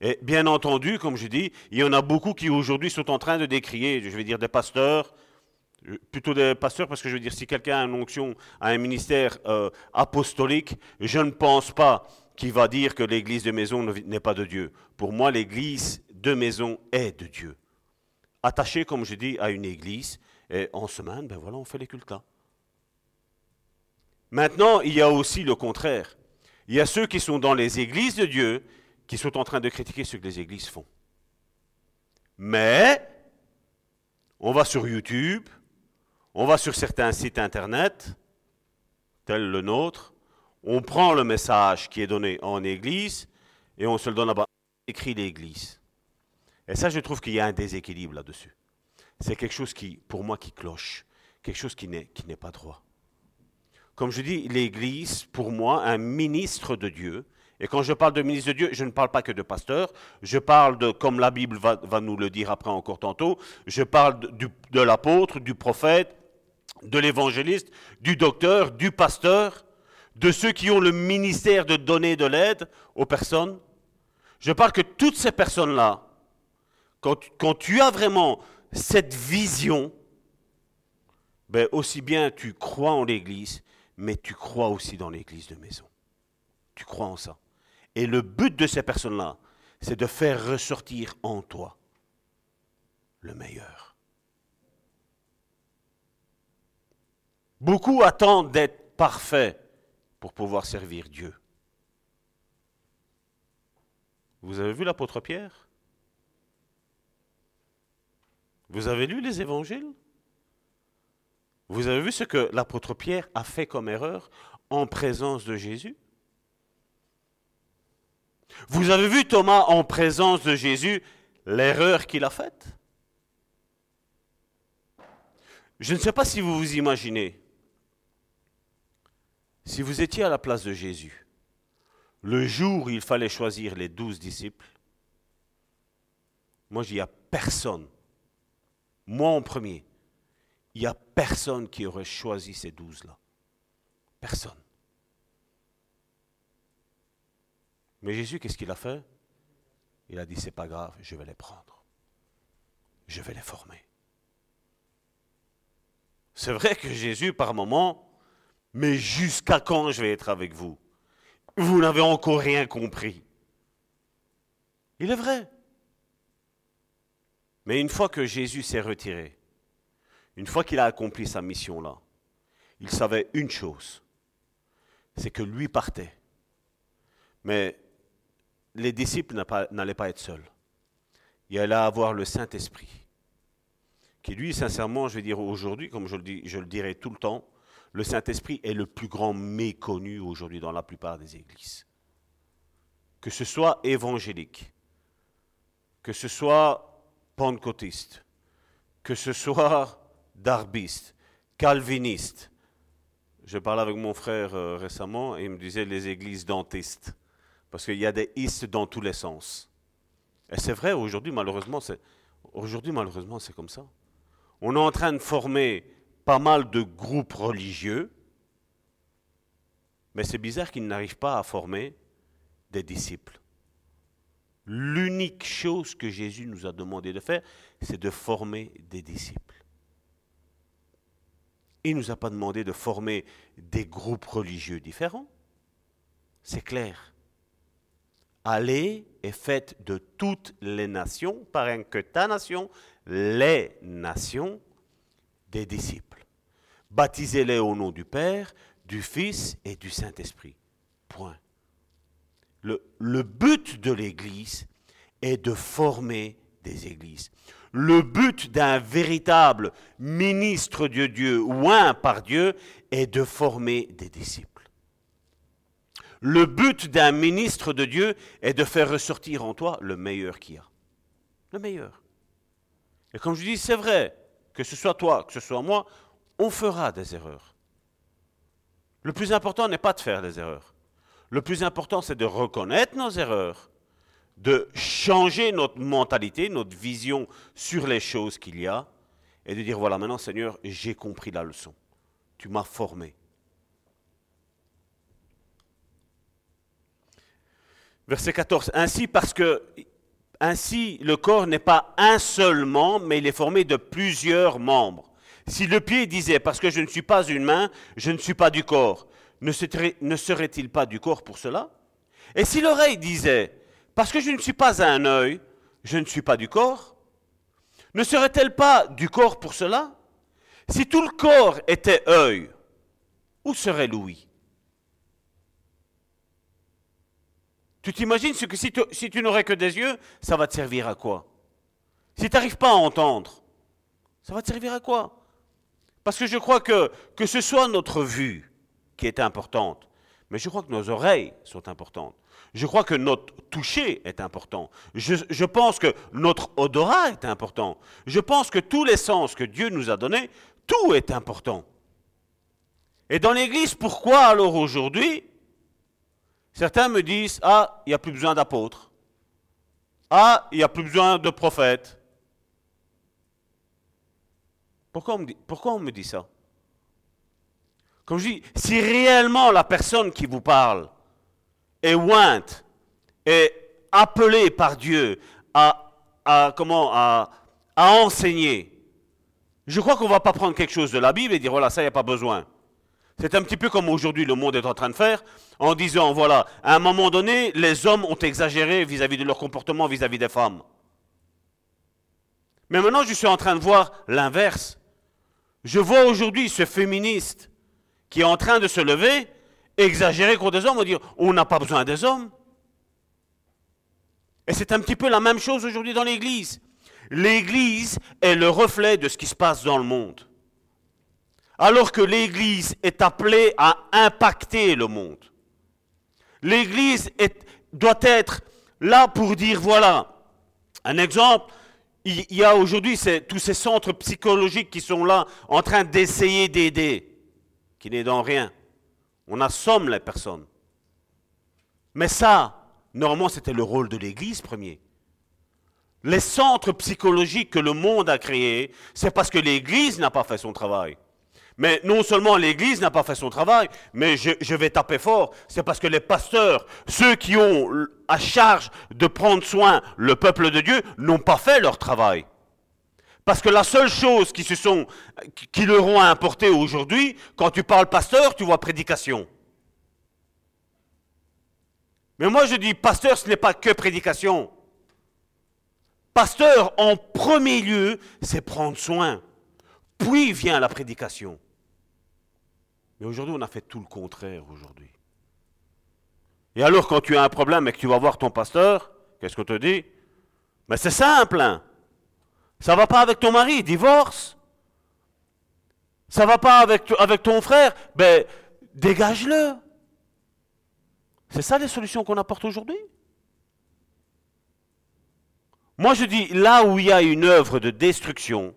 Et bien entendu, comme je dis, il y en a beaucoup qui aujourd'hui sont en train de décrier, je vais dire des pasteurs, plutôt des pasteurs, parce que je veux dire, si quelqu'un a une onction, a un ministère euh, apostolique, je ne pense pas qu'il va dire que l'église de maison n'est pas de Dieu. Pour moi, l'église de maison est de Dieu. Attaché, comme je dis, à une église, et en semaine, ben voilà, on fait les cultes. Maintenant, il y a aussi le contraire. Il y a ceux qui sont dans les églises de Dieu qui sont en train de critiquer ce que les églises font. Mais, on va sur YouTube, on va sur certains sites internet, tels le nôtre, on prend le message qui est donné en église et on se le donne là-bas. Écrit l'église. Et ça, je trouve qu'il y a un déséquilibre là-dessus. C'est quelque chose qui, pour moi, qui cloche, quelque chose qui n'est, pas droit. Comme je dis, l'église, pour moi, un ministre de Dieu, et quand je parle de ministre de Dieu, je ne parle pas que de pasteur, je parle de, comme la Bible va, nous le dire après encore tantôt, je parle de l'apôtre, du prophète de l'évangéliste, du docteur, du pasteur, de ceux qui ont le ministère de donner de l'aide aux personnes. Je parle que toutes ces personnes-là, quand, quand, tu as vraiment cette vision, ben aussi bien tu crois en l'Église, mais tu crois aussi dans l'Église de maison. Tu crois en ça. Et le but de ces personnes-là, c'est de faire ressortir en toi le meilleur. Beaucoup attendent d'être parfaits pour pouvoir servir Dieu. Vous avez vu l'apôtre Pierre? Vous avez lu les évangiles? Vous avez vu ce que l'apôtre Pierre a fait comme erreur en présence de Jésus? Vous avez vu Thomas en présence de Jésus l'erreur qu'il a faite? Je ne sais pas si vous vous imaginez, si vous étiez à la place de Jésus, le jour où il fallait choisir les douze disciples, moi, il n'y a personne, moi en premier, il n'y a personne qui aurait choisi ces douze-là. Personne. Mais Jésus, qu'est-ce qu'il a fait? Il a dit, c'est pas grave, je vais les prendre. Je vais les former. C'est vrai que Jésus, par moment, mais jusqu'à quand je vais être avec vous? Vous n'avez encore rien compris. Il est vrai. Mais une fois que Jésus s'est retiré, une fois qu'il a accompli sa mission là, il savait une chose, c'est que lui partait. Mais les disciples n'allaient pas être seuls. Il allait avoir le Saint-Esprit qui lui, sincèrement, je vais dire aujourd'hui, comme je le, dis, je le dirai tout le temps, le Saint-Esprit est le plus grand méconnu aujourd'hui dans la plupart des églises. Que ce soit évangélique, que ce soit pentecôtiste, que ce soit darbiste, calviniste. Je parlais avec mon frère euh, récemment et il me disait les églises dentistes, parce qu'il y a des istes dans tous les sens. Et c'est vrai, aujourd'hui, malheureusement, c'est, aujourd'hui, malheureusement, c'est comme ça on est en train de former pas mal de groupes religieux, mais c'est bizarre qu'ils n'arrivent pas à former des disciples. L'unique chose que Jésus nous a demandé de faire, c'est de former des disciples. Il ne nous a pas demandé de former des groupes religieux différents. C'est clair. Allez et faites de toutes les nations, pas rien que ta nation, les nations des disciples. Baptisez-les au nom du Père, du Fils et du Saint-Esprit. Point. Le, le, but de l'Église est de former des églises. Le but d'un véritable ministre de Dieu ou un par Dieu est de former des disciples. Le but d'un ministre de Dieu est de faire ressortir en toi le meilleur qu'il y a. Le meilleur. Et comme je dis, c'est vrai, que ce soit toi, que ce soit moi, on fera des erreurs. Le plus important n'est pas de faire des erreurs. Le plus important, c'est de reconnaître nos erreurs, de changer notre mentalité, notre vision sur les choses qu'il y a, et de dire, voilà, maintenant Seigneur, j'ai compris la leçon. Tu m'as formé. Verset 14. Ainsi, parce que ainsi, le corps n'est pas un seul membre, mais il est formé de plusieurs membres. Si le pied disait, parce que je ne suis pas une main, je ne suis pas du corps, ne serait-il pas du corps pour cela? Et si l'oreille disait, parce que je ne suis pas un œil, je ne suis pas du corps, ne serait-elle pas du corps pour cela? Si tout le corps était œil, où serait l'ouïe? Tu t'imagines que si tu, n'aurais que des yeux, ça va te servir à quoi? Si tu n'arrives pas à entendre, ça va te servir à quoi? Parce que je crois que, ce soit notre vue qui est importante, mais je crois que nos oreilles sont importantes. Je crois que notre toucher est important. Je, je, pense que notre odorat est important. Je pense que tous les sens que Dieu nous a donnés, tout est important. Et dans l'Église, pourquoi alors aujourd'hui Certains me disent, ah, il n'y a plus besoin d'apôtres. Ah, il n'y a plus besoin de prophètes. Pourquoi on, me dit, ça? Comme je dis, si réellement la personne qui vous parle est ointe, est appelée par Dieu à, comment, enseigner, je crois qu'on ne va pas prendre quelque chose de la Bible et dire voilà, ça, il n'y a pas besoin. C'est un petit peu comme aujourd'hui le monde est en train de faire, en disant voilà, à un moment donné, les hommes ont exagéré vis-à-vis de leur comportement vis-à-vis des femmes. Mais maintenant, je suis en train de voir l'inverse. Je vois aujourd'hui ce féministe qui est en train de se lever, exagérer contre des hommes, et dire on n'a pas besoin des hommes. Et c'est un petit peu la même chose aujourd'hui dans l'Église. L'Église est le reflet de ce qui se passe dans le monde. Alors que l'Église est appelée à impacter le monde. L'Église doit être là pour dire, voilà, un exemple, il y a aujourd'hui tous ces centres psychologiques qui sont là en train d'essayer d'aider, qui n'aident en rien. On assomme les personnes. Mais ça, normalement, c'était le rôle de l'Église premier. Les centres psychologiques que le monde a créés, c'est parce que l'Église n'a pas fait son travail. Mais non seulement l'Église n'a pas fait son travail, mais je, vais taper fort, c'est parce que les pasteurs, ceux qui ont à charge de prendre soin le peuple de Dieu, n'ont pas fait leur travail. Parce que la seule chose qui, se sont, qui leur ont importé aujourd'hui, quand tu parles pasteur, tu vois prédication. Mais moi je dis, pasteur, ce n'est pas que prédication. Pasteur, en premier lieu, c'est prendre soin. Puis vient la prédication. Mais aujourd'hui, on a fait tout le contraire aujourd'hui. Et alors, quand tu as un problème et que tu vas voir ton pasteur, qu'est-ce qu'on te dit? Mais c'est simple. Hein. Ça va pas avec ton mari, divorce. Ça va pas avec, avec ton frère, ben dégage-le. C'est ça les solutions qu'on apporte aujourd'hui? Moi je dis, là où il y a une œuvre de destruction,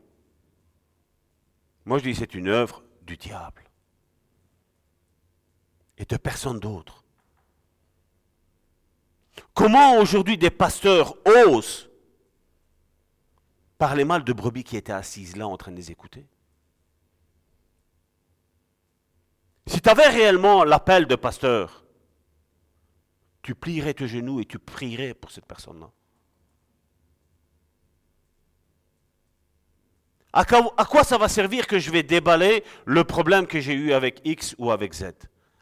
moi je dis c'est une œuvre du diable et de personne d'autre. Comment aujourd'hui des pasteurs osent parler mal de brebis qui étaient assises là en train de les écouter? Si tu avais réellement l'appel de pasteur, tu plierais tes genoux et tu prierais pour cette personne-là. À quoi ça va servir que je vais déballer le problème que j'ai eu avec X ou avec Z?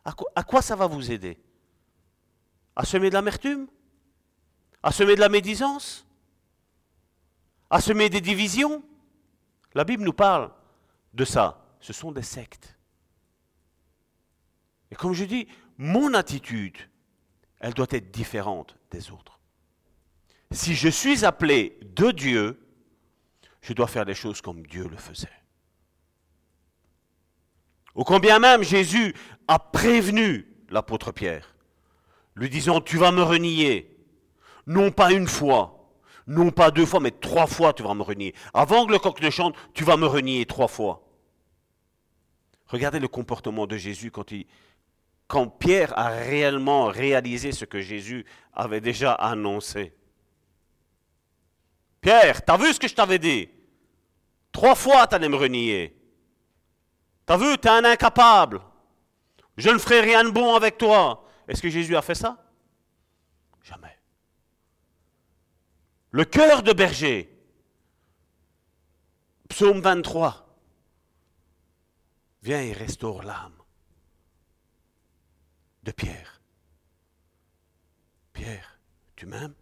À quoi, ça va vous aider? À semer de l'amertume? À semer de la médisance? À semer des divisions? La Bible nous parle de ça. Ce sont des sectes. Et comme je dis, mon attitude, elle doit être différente des autres. Si je suis appelé de Dieu, je dois faire les choses comme Dieu le faisait. Au combien même Jésus a prévenu l'apôtre Pierre, lui disant, tu vas me renier, non pas une fois, non pas deux fois, mais trois fois tu vas me renier. Avant que le coq ne chante, tu vas me renier trois fois. Regardez le comportement de Jésus quand, Pierre a réellement réalisé ce que Jésus avait déjà annoncé. Pierre, t'as vu ce que je t'avais dit? Trois fois tu allais me renier. T'as vu, t'es un incapable. Je ne ferai rien de bon avec toi. Est-ce que Jésus a fait ça? Jamais. Le cœur de berger. Psaume 23. Viens et restaure l'âme de Pierre. Pierre, tu m'aimes?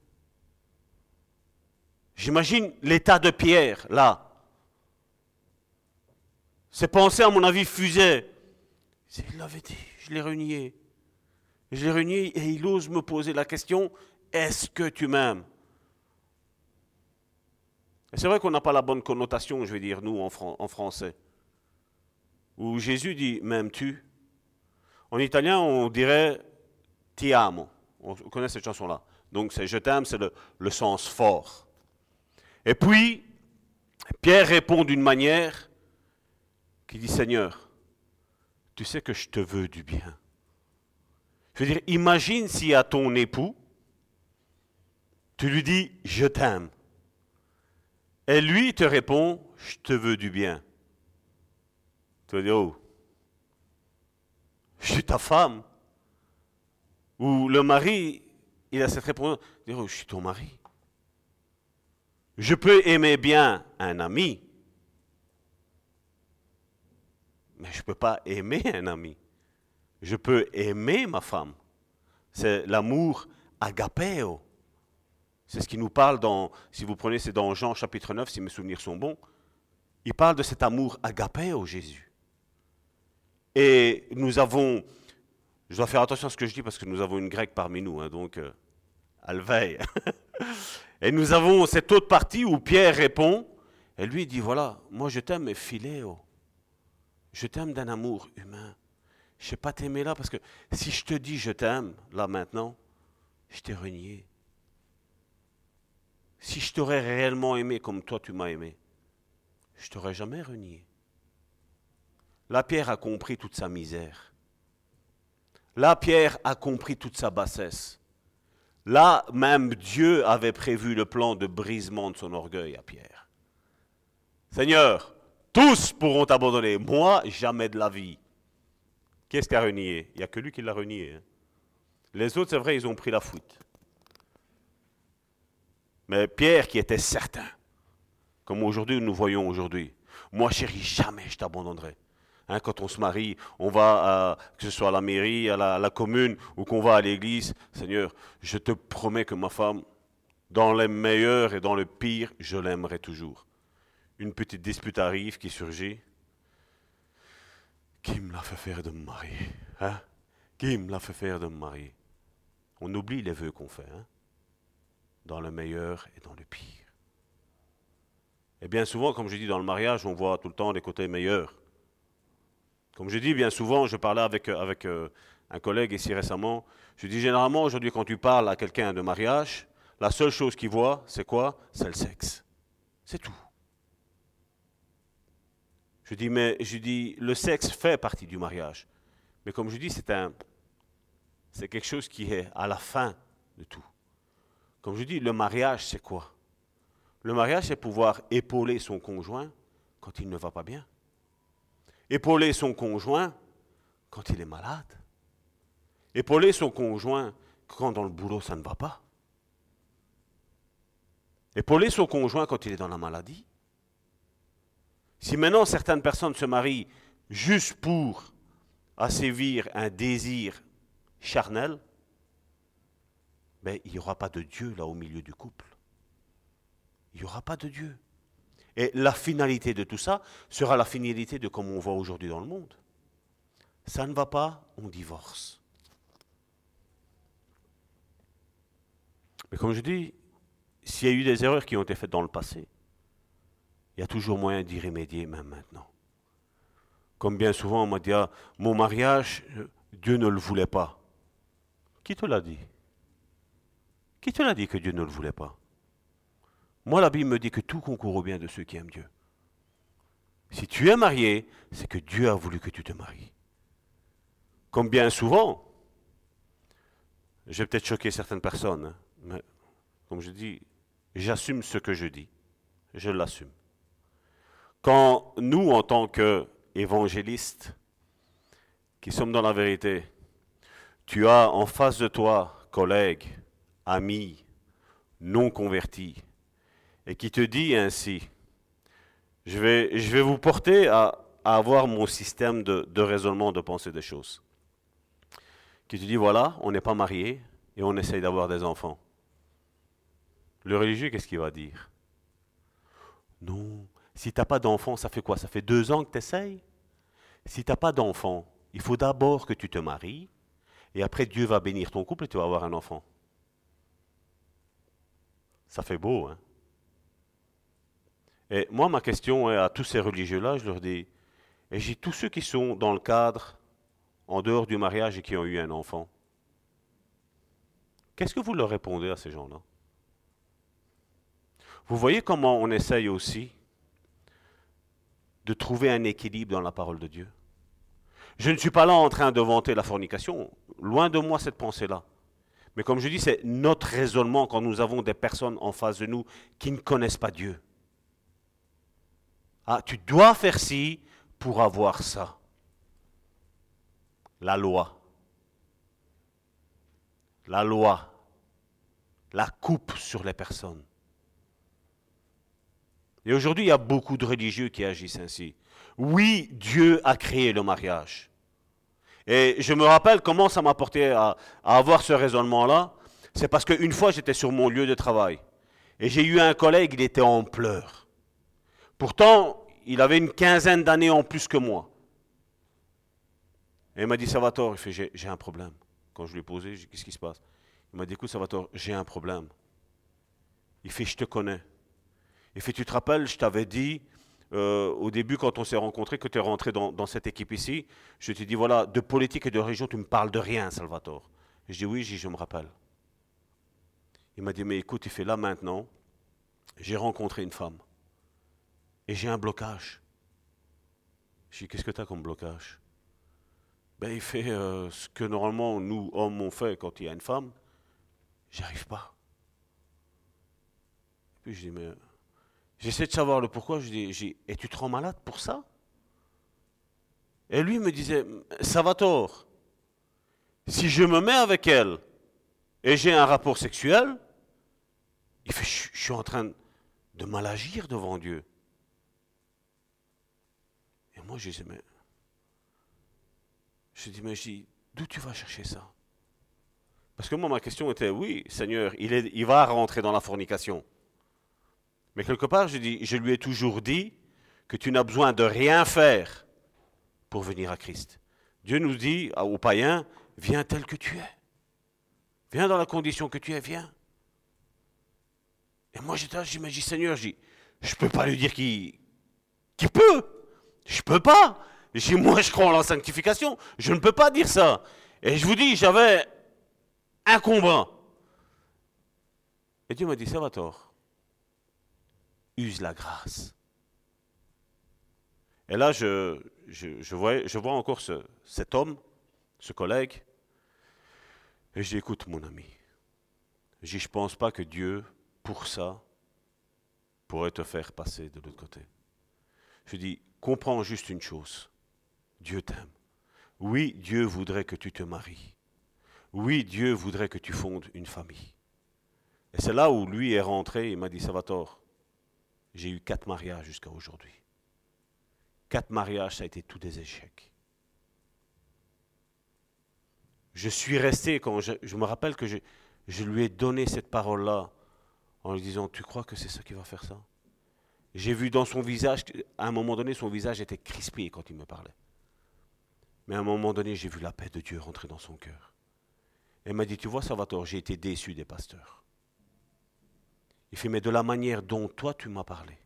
J'imagine l'état de Pierre là. Ses pensées, à mon avis, fusaient. Il l'avait dit, je l'ai renié. Je l'ai renié et il ose me poser la question, est-ce que tu m'aimes? C'est vrai qu'on n'a pas la bonne connotation, je vais dire, nous, en, français. Où Jésus dit, m'aimes-tu? En italien, on dirait ti amo. On connaît cette chanson-là. Donc, c'est je t'aime, c'est le sens fort. Et puis, Pierre répond d'une manière qui dit Seigneur, tu sais que je te veux du bien. Je veux dire, imagine si à ton époux, tu lui dis je t'aime. Et lui te répond je te veux du bien. Tu vas dire oh, je suis ta femme. Ou le mari, il a cette réponse, oh, je suis ton mari. Je peux aimer bien un ami, mais je ne peux pas aimer un ami. Je peux aimer ma femme. C'est l'amour agapeo. C'est ce qui nous parle dans, si vous prenez, c'est dans Jean chapitre 9, si mes souvenirs sont bons. Il parle de cet amour agapeo, Jésus. Et nous avons, je dois faire attention à ce que je dis parce que nous avons une grecque parmi nous, hein, donc euh, elle veille. [LAUGHS] et nous avons cette autre partie où Pierre répond, et lui dit, voilà, moi je t'aime, mais philéo. Je t'aime d'un amour humain. Je ne sais pas t'aimer là parce que si je te dis je t'aime, là maintenant, je t'ai renié. Si je t'aurais réellement aimé comme toi tu m'as aimé, je t'aurais jamais renié. Là, Pierre a compris toute sa misère. Là, Pierre a compris toute sa bassesse. Là, même Dieu avait prévu le plan de brisement de son orgueil à Pierre. Seigneur, tous pourront t'abandonner. Moi, jamais de la vie. Qu'est-ce qui a renié? Il n'y a que lui qui l'a renié. Hein. Les autres, c'est vrai, ils ont pris la fuite. Mais Pierre, qui était certain, comme aujourd'hui nous voyons aujourd'hui, moi chérie, jamais je t'abandonnerai. Hein, quand on se marie, on va, que ce soit à la mairie, à la, à la commune, ou qu'on va à l'église, Seigneur, je te promets que ma femme, dans les meilleurs et dans le pire, je l'aimerai toujours une petite dispute arrive qui surgit. Qui me l'a fait faire de me marier hein? Qui me l'a fait faire de me marier On oublie les vœux qu'on fait, hein? dans le meilleur et dans le pire. Et bien souvent, comme je dis dans le mariage, on voit tout le temps les côtés meilleurs. Comme je dis bien souvent, je parlais avec, avec euh, un collègue ici récemment, je dis généralement aujourd'hui quand tu parles à quelqu'un de mariage, la seule chose qu'il voit, c'est quoi? C'est le sexe. C'est tout. Je dis, mais je dis, le sexe fait partie du mariage. Mais comme je dis, c'est un, c'est quelque chose qui est à la fin de tout. Comme je dis, le mariage, c'est quoi? Le mariage, c'est pouvoir épauler son conjoint quand il ne va pas bien. Épauler son conjoint quand il est malade. Épauler son conjoint quand dans le boulot ça ne va pas. Épauler son conjoint quand il est dans la maladie. Si maintenant certaines personnes se marient juste pour assévir un désir charnel, ben, il n'y aura pas de Dieu là au milieu du couple. Il n'y aura pas de Dieu. Et la finalité de tout ça sera la finalité de comme on voit aujourd'hui dans le monde. Ça ne va pas, on divorce. Mais comme je dis, s'il y a eu des erreurs qui ont été faites dans le passé, il y a toujours moyen d'y remédier, même maintenant. Comme bien souvent, on m'a dit, ah, mon mariage, Dieu ne le voulait pas. Qui te l'a dit? Qui te l'a dit que Dieu ne le voulait pas? Moi, la Bible me dit que tout concourt au bien de ceux qui aiment Dieu. Si tu es marié, c'est que Dieu a voulu que tu te maries. Comme bien souvent, j'ai peut-être choqué certaines personnes, hein, mais comme je dis, j'assume ce que je dis. Je l'assume. Quand nous, en tant qu'évangélistes, qui sommes dans la vérité, tu as en face de toi, collègues, amis, non convertis, et qui te dit ainsi, je vais, vous porter à, avoir mon système de, de, raisonnement, de pensée des choses. Qui te dit, voilà, on n'est pas marié et on essaye d'avoir des enfants. Le religieux, qu'est-ce qu'il va dire? Non, si tu n'as pas d'enfant, ça fait quoi? Ça fait deux ans que tu essayes Si tu n'as pas d'enfant, il faut d'abord que tu te maries, et après Dieu va bénir ton couple et tu vas avoir un enfant. Ça fait beau, hein? Et moi, ma question est à tous ces religieux-là, je leur dis, et j'ai tous ceux qui sont dans le cadre, en dehors du mariage et qui ont eu un enfant. Qu'est-ce que vous leur répondez à ces gens-là? Vous voyez comment on essaye aussi de trouver un équilibre dans la parole de Dieu. Je ne suis pas là en train de vanter la fornication, loin de moi cette pensée-là. Mais comme je dis, c'est notre raisonnement quand nous avons des personnes en face de nous qui ne connaissent pas Dieu. Ah, tu dois faire ci pour avoir ça. La loi. La loi. La coupe sur les personnes. Et aujourd'hui, il y a beaucoup de religieux qui agissent ainsi. Oui, Dieu a créé le mariage. Et je me rappelle comment ça m'a porté à, avoir ce raisonnement-là. C'est parce qu'une fois, j'étais sur mon lieu de travail. Et j'ai eu un collègue, il était en pleurs. Pourtant, il avait une quinzaine d'années en plus que moi. Et il m'a dit, Salvatore, il fait, j'ai un problème. Quand je lui ai posé, qu'est-ce qui se passe? Il m'a dit, écoute, Salvatore, j'ai un problème. Il fait, je te connais. Il fait, tu te rappelles, je t'avais dit, euh, au début, quand on s'est rencontrés, que tu es rentré dans, cette équipe ici, je t'ai dit, voilà, de politique et de région, tu me parles de rien, Salvatore. Je dis, oui, je me rappelle. Il m'a dit, mais écoute, il fait là maintenant, j'ai rencontré une femme et j'ai un blocage. Je dis, qu'est-ce que tu as comme blocage? Ben, Il fait euh, ce que normalement nous, hommes, on fait quand il y a une femme. J'y arrive pas. Et puis je dis, mais j'essaie de savoir le pourquoi. Je dis, et tu te rends malade pour ça? Et lui me disait, ça va tort. Si je me mets avec elle et j'ai un rapport sexuel, il fait, je, suis en train de mal agir devant Dieu. Et moi, je dis, mais, je dis, mais d'où tu vas chercher ça? Parce que moi, ma question était, oui, Seigneur, il va rentrer dans la fornication. Mais quelque part, je, lui ai toujours dit que tu n'as besoin de rien faire pour venir à Christ. Dieu nous dit aux païens, viens tel que tu es. Viens dans la condition que tu es, viens. Et moi, j'étais là, j'imagine, Seigneur, je je peux pas lui dire qui, qui peut. Je peux pas. Je moi, je crois en la sanctification. Je ne peux pas dire ça. Et je vous dis, j'avais un combat. Et Dieu m'a dit, Salvatore, use la grâce. Et là, je, je, vois, je vois encore ce, cet homme, ce collègue, et je dis, écoute, mon ami, je ne pense pas que Dieu pour ça pourrait te faire passer de l'autre côté. Je dis, comprends juste une chose. Dieu t'aime. Oui, Dieu voudrait que tu te maries. Oui, Dieu voudrait que tu fondes une famille. Et c'est là où lui est rentré, il m'a dit, Salvatore, j'ai eu quatre mariages jusqu'à aujourd'hui. Quatre mariages, ça a été tous des échecs. Je suis resté, quand je, me rappelle que je, je lui ai donné cette parole-là, en lui disant, tu crois que c'est ça qui va faire ça? J'ai vu dans son visage, à un moment donné, son visage était crispé quand il me parlait. Mais à un moment donné, j'ai vu la paix de Dieu rentrer dans son cœur. Elle m'a dit, tu vois, Salvatore, j'ai été déçu des pasteurs. Il fait, mais de la manière dont toi tu m'as parlé.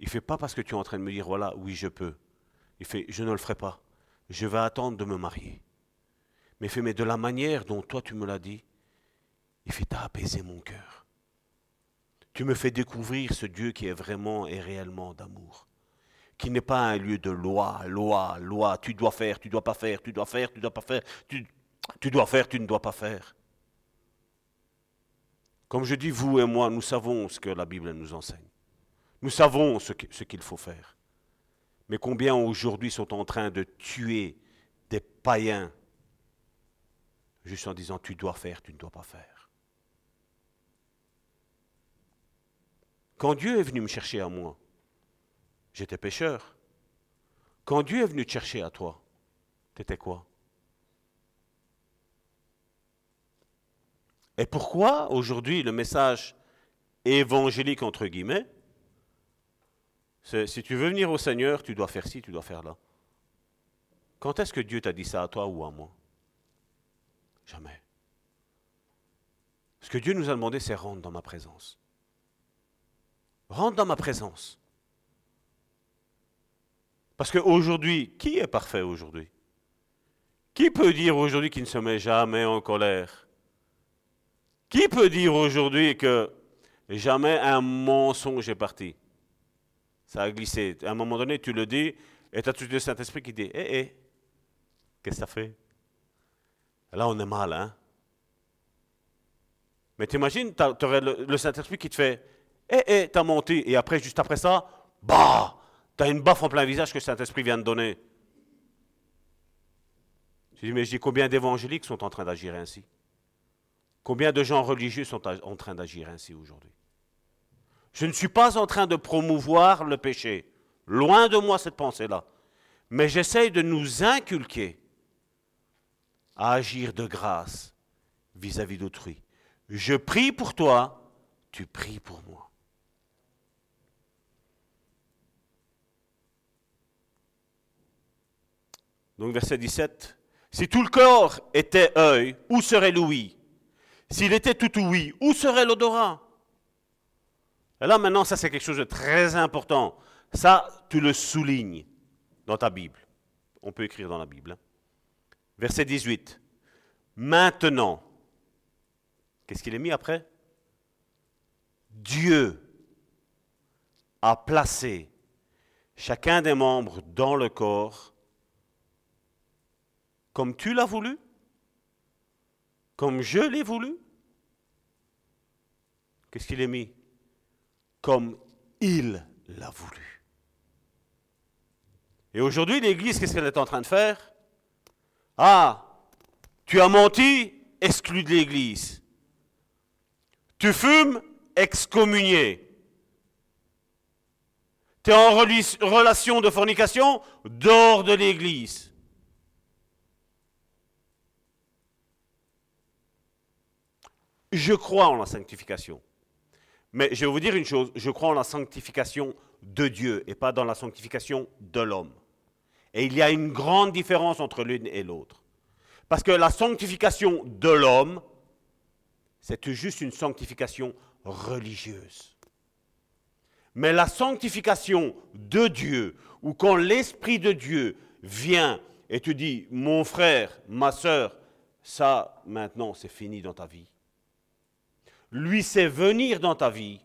Il fait pas parce que tu es en train de me dire, voilà, oui, je peux. Il fait, je ne le ferai pas. Je vais attendre de me marier. Mais il fait, mais de la manière dont toi tu me l'as dit, il fait, t'as apaisé mon cœur. Tu me fais découvrir ce Dieu qui est vraiment et réellement d'amour. Qui n'est pas un lieu de loi, loi, loi. Tu dois faire, tu dois pas faire, tu dois faire, tu dois pas faire. Tu dois faire, tu ne dois pas faire. Comme je dis, vous et moi, nous savons ce que la Bible nous enseigne. Nous savons ce qu'il faut faire. Mais combien aujourd'hui sont en train de tuer des païens juste en disant tu dois faire, tu ne dois pas faire. Quand Dieu est venu me chercher à moi, j'étais pécheur. Quand Dieu est venu te chercher à toi, t'étais quoi? Et pourquoi aujourd'hui le message évangélique, entre guillemets, c'est si tu veux venir au Seigneur, tu dois faire ci, tu dois faire là. Quand est-ce que Dieu t'a dit ça à toi ou à moi? Jamais. Ce que Dieu nous a demandé, c'est rendre dans ma présence. Rentre dans ma présence. Parce qu'aujourd'hui, qui est parfait aujourd'hui? Qui peut dire aujourd'hui qu'il ne se met jamais en colère? Qui peut dire aujourd'hui que jamais un mensonge est parti? Ça a glissé. À un moment donné, tu le dis, et tu as tout le Saint-Esprit qui dit Hé, hé, qu'est-ce que ça fait? Là, on est mal, hein? Mais t'imagines, tu aurais le Saint-Esprit qui te fait eh, eh, t'as monté. Et après, juste après ça, bah, t'as une baffe en plein visage que Saint-Esprit vient de donner. Je dis, mais je dis, combien d'évangéliques sont en train d'agir ainsi? Combien de gens religieux sont en train d'agir ainsi aujourd'hui? Je ne suis pas en train de promouvoir le péché. Loin de moi cette pensée-là. Mais j'essaye de nous inculquer à agir de grâce vis-à-vis d'autrui. Je prie pour toi, tu pries pour moi. Donc verset 17. Si tout le corps était œil, où serait l'ouïe S'il était tout ouïe, où serait l'odorat? Et là maintenant, ça c'est quelque chose de très important. Ça, tu le soulignes dans ta Bible. On peut écrire dans la Bible. Hein. Verset 18. Maintenant, qu'est-ce qu'il est mis après? Dieu a placé chacun des membres dans le corps comme tu l'as voulu, comme je l'ai voulu. Qu'est-ce qu'il est mis? Comme il l'a voulu. Et aujourd'hui, l'Église, qu'est-ce qu'elle est en train de faire? Ah, tu as menti, exclu de l'Église. Tu fumes, excommunié. Tu es en relation de fornication, dehors de l'Église. Je crois en la sanctification. Mais je vais vous dire une chose, je crois en la sanctification de Dieu et pas dans la sanctification de l'homme. Et il y a une grande différence entre l'une et l'autre. Parce que la sanctification de l'homme, c'est juste une sanctification religieuse. Mais la sanctification de Dieu, ou quand l'Esprit de Dieu vient et te dit, mon frère, ma soeur, ça maintenant c'est fini dans ta vie. Lui sait venir dans ta vie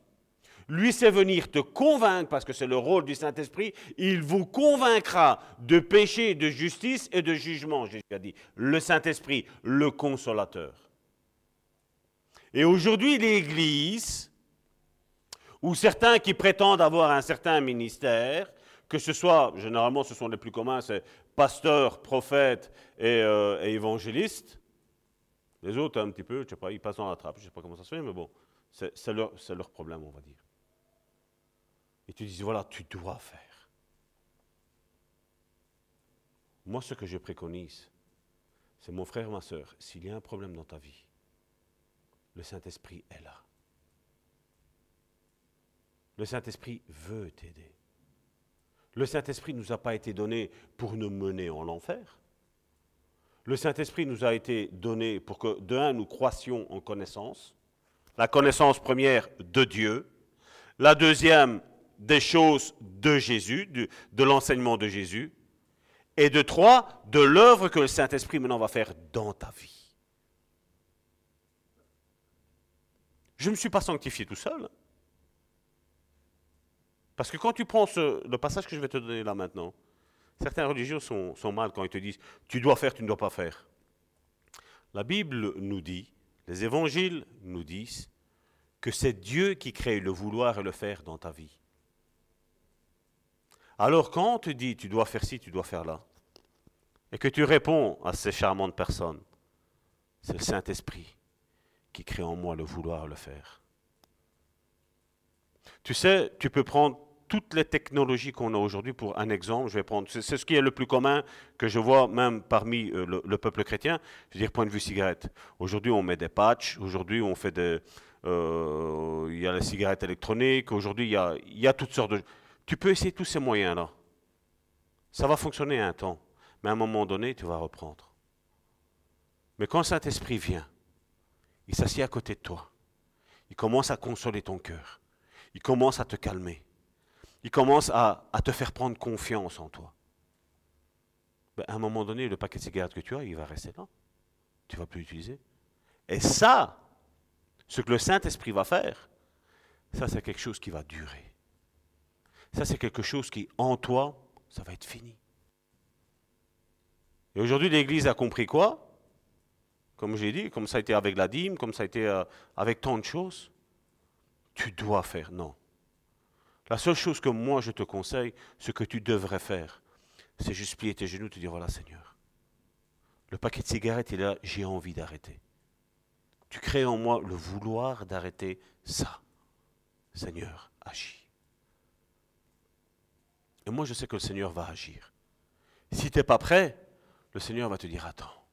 lui, c'est venir te convaincre, parce que c'est le rôle du Saint-Esprit, il vous convaincra de péché, de justice et de jugement, Jésus a dit. Le Saint-Esprit, le consolateur. Et aujourd'hui, l'Église, ou certains qui prétendent avoir un certain ministère, que ce soit, généralement ce sont les plus communs, c'est pasteur, prophète et, euh, évangéliste. Les autres, un petit peu, je sais pas, ils passent dans la trappe, je ne sais pas comment ça se fait, mais bon, c'est leur, leur problème, on va dire et tu dis, voilà, tu dois faire. Moi, ce que je préconise, c'est mon frère, ma soeur, s'il y a un problème dans ta vie, le Saint-Esprit est là. Le Saint-Esprit veut t'aider. Le Saint-Esprit ne nous a pas été donné pour nous mener en l'enfer. Le Saint-Esprit nous a été donné pour que, de un, nous croissions en connaissance. La connaissance première de Dieu. La deuxième, des choses de Jésus, de, l'enseignement de Jésus, et de trois, de l'œuvre que le Saint-Esprit maintenant va faire dans ta vie. Je ne me suis pas sanctifié tout seul. Parce que quand tu prends le passage que je vais te donner là maintenant, certains religieux sont, sont mal quand ils te disent tu dois faire, tu ne dois pas faire. La Bible nous dit, les évangiles nous disent que c'est Dieu qui crée le vouloir et le faire dans ta vie. Alors quand on te dit tu dois faire ci, tu dois faire là, et que tu réponds à ces charmantes personnes, c'est le Saint-Esprit qui crée en moi le vouloir le faire. Tu sais, tu peux prendre toutes les technologies qu'on a aujourd'hui pour un exemple. Je vais prendre, c'est ce qui est le plus commun que je vois même parmi euh, le, peuple chrétien. Je veux dire, point de vue cigarette. Aujourd'hui, on met des patchs. Aujourd'hui, on fait des, euh, il y a les cigarettes électroniques. Aujourd'hui, il y a, il y a toutes sortes de. Tu peux essayer tous ces moyens-là. Ça va fonctionner un temps, mais à un moment donné, tu vas reprendre. Mais quand Saint-Esprit vient, il s'assied à côté de toi. Il commence à consoler ton cœur. Il commence à te calmer. Il commence à, te faire prendre confiance en toi. Ben, à un moment donné, le paquet de cigarettes que tu as, il va rester là. Tu ne vas plus l'utiliser. Et ça, ce que le Saint-Esprit va faire, ça c'est quelque chose qui va durer. Ça, c'est quelque chose qui, en toi, ça va être fini. Et aujourd'hui, l'Église a compris quoi? Comme j'ai dit, comme ça a été avec la dîme, comme ça a été euh, avec tant de choses. Tu dois faire. Non. La seule chose que moi je te conseille, ce que tu devrais faire, c'est juste plier tes genoux et te dire voilà Seigneur, Le paquet de cigarettes, est là, j'ai envie d'arrêter. Tu crées en moi le vouloir d'arrêter ça. Seigneur, agis. Et moi, je sais que le Seigneur va agir. Si tu n'es pas prêt, le Seigneur va te dire, attends,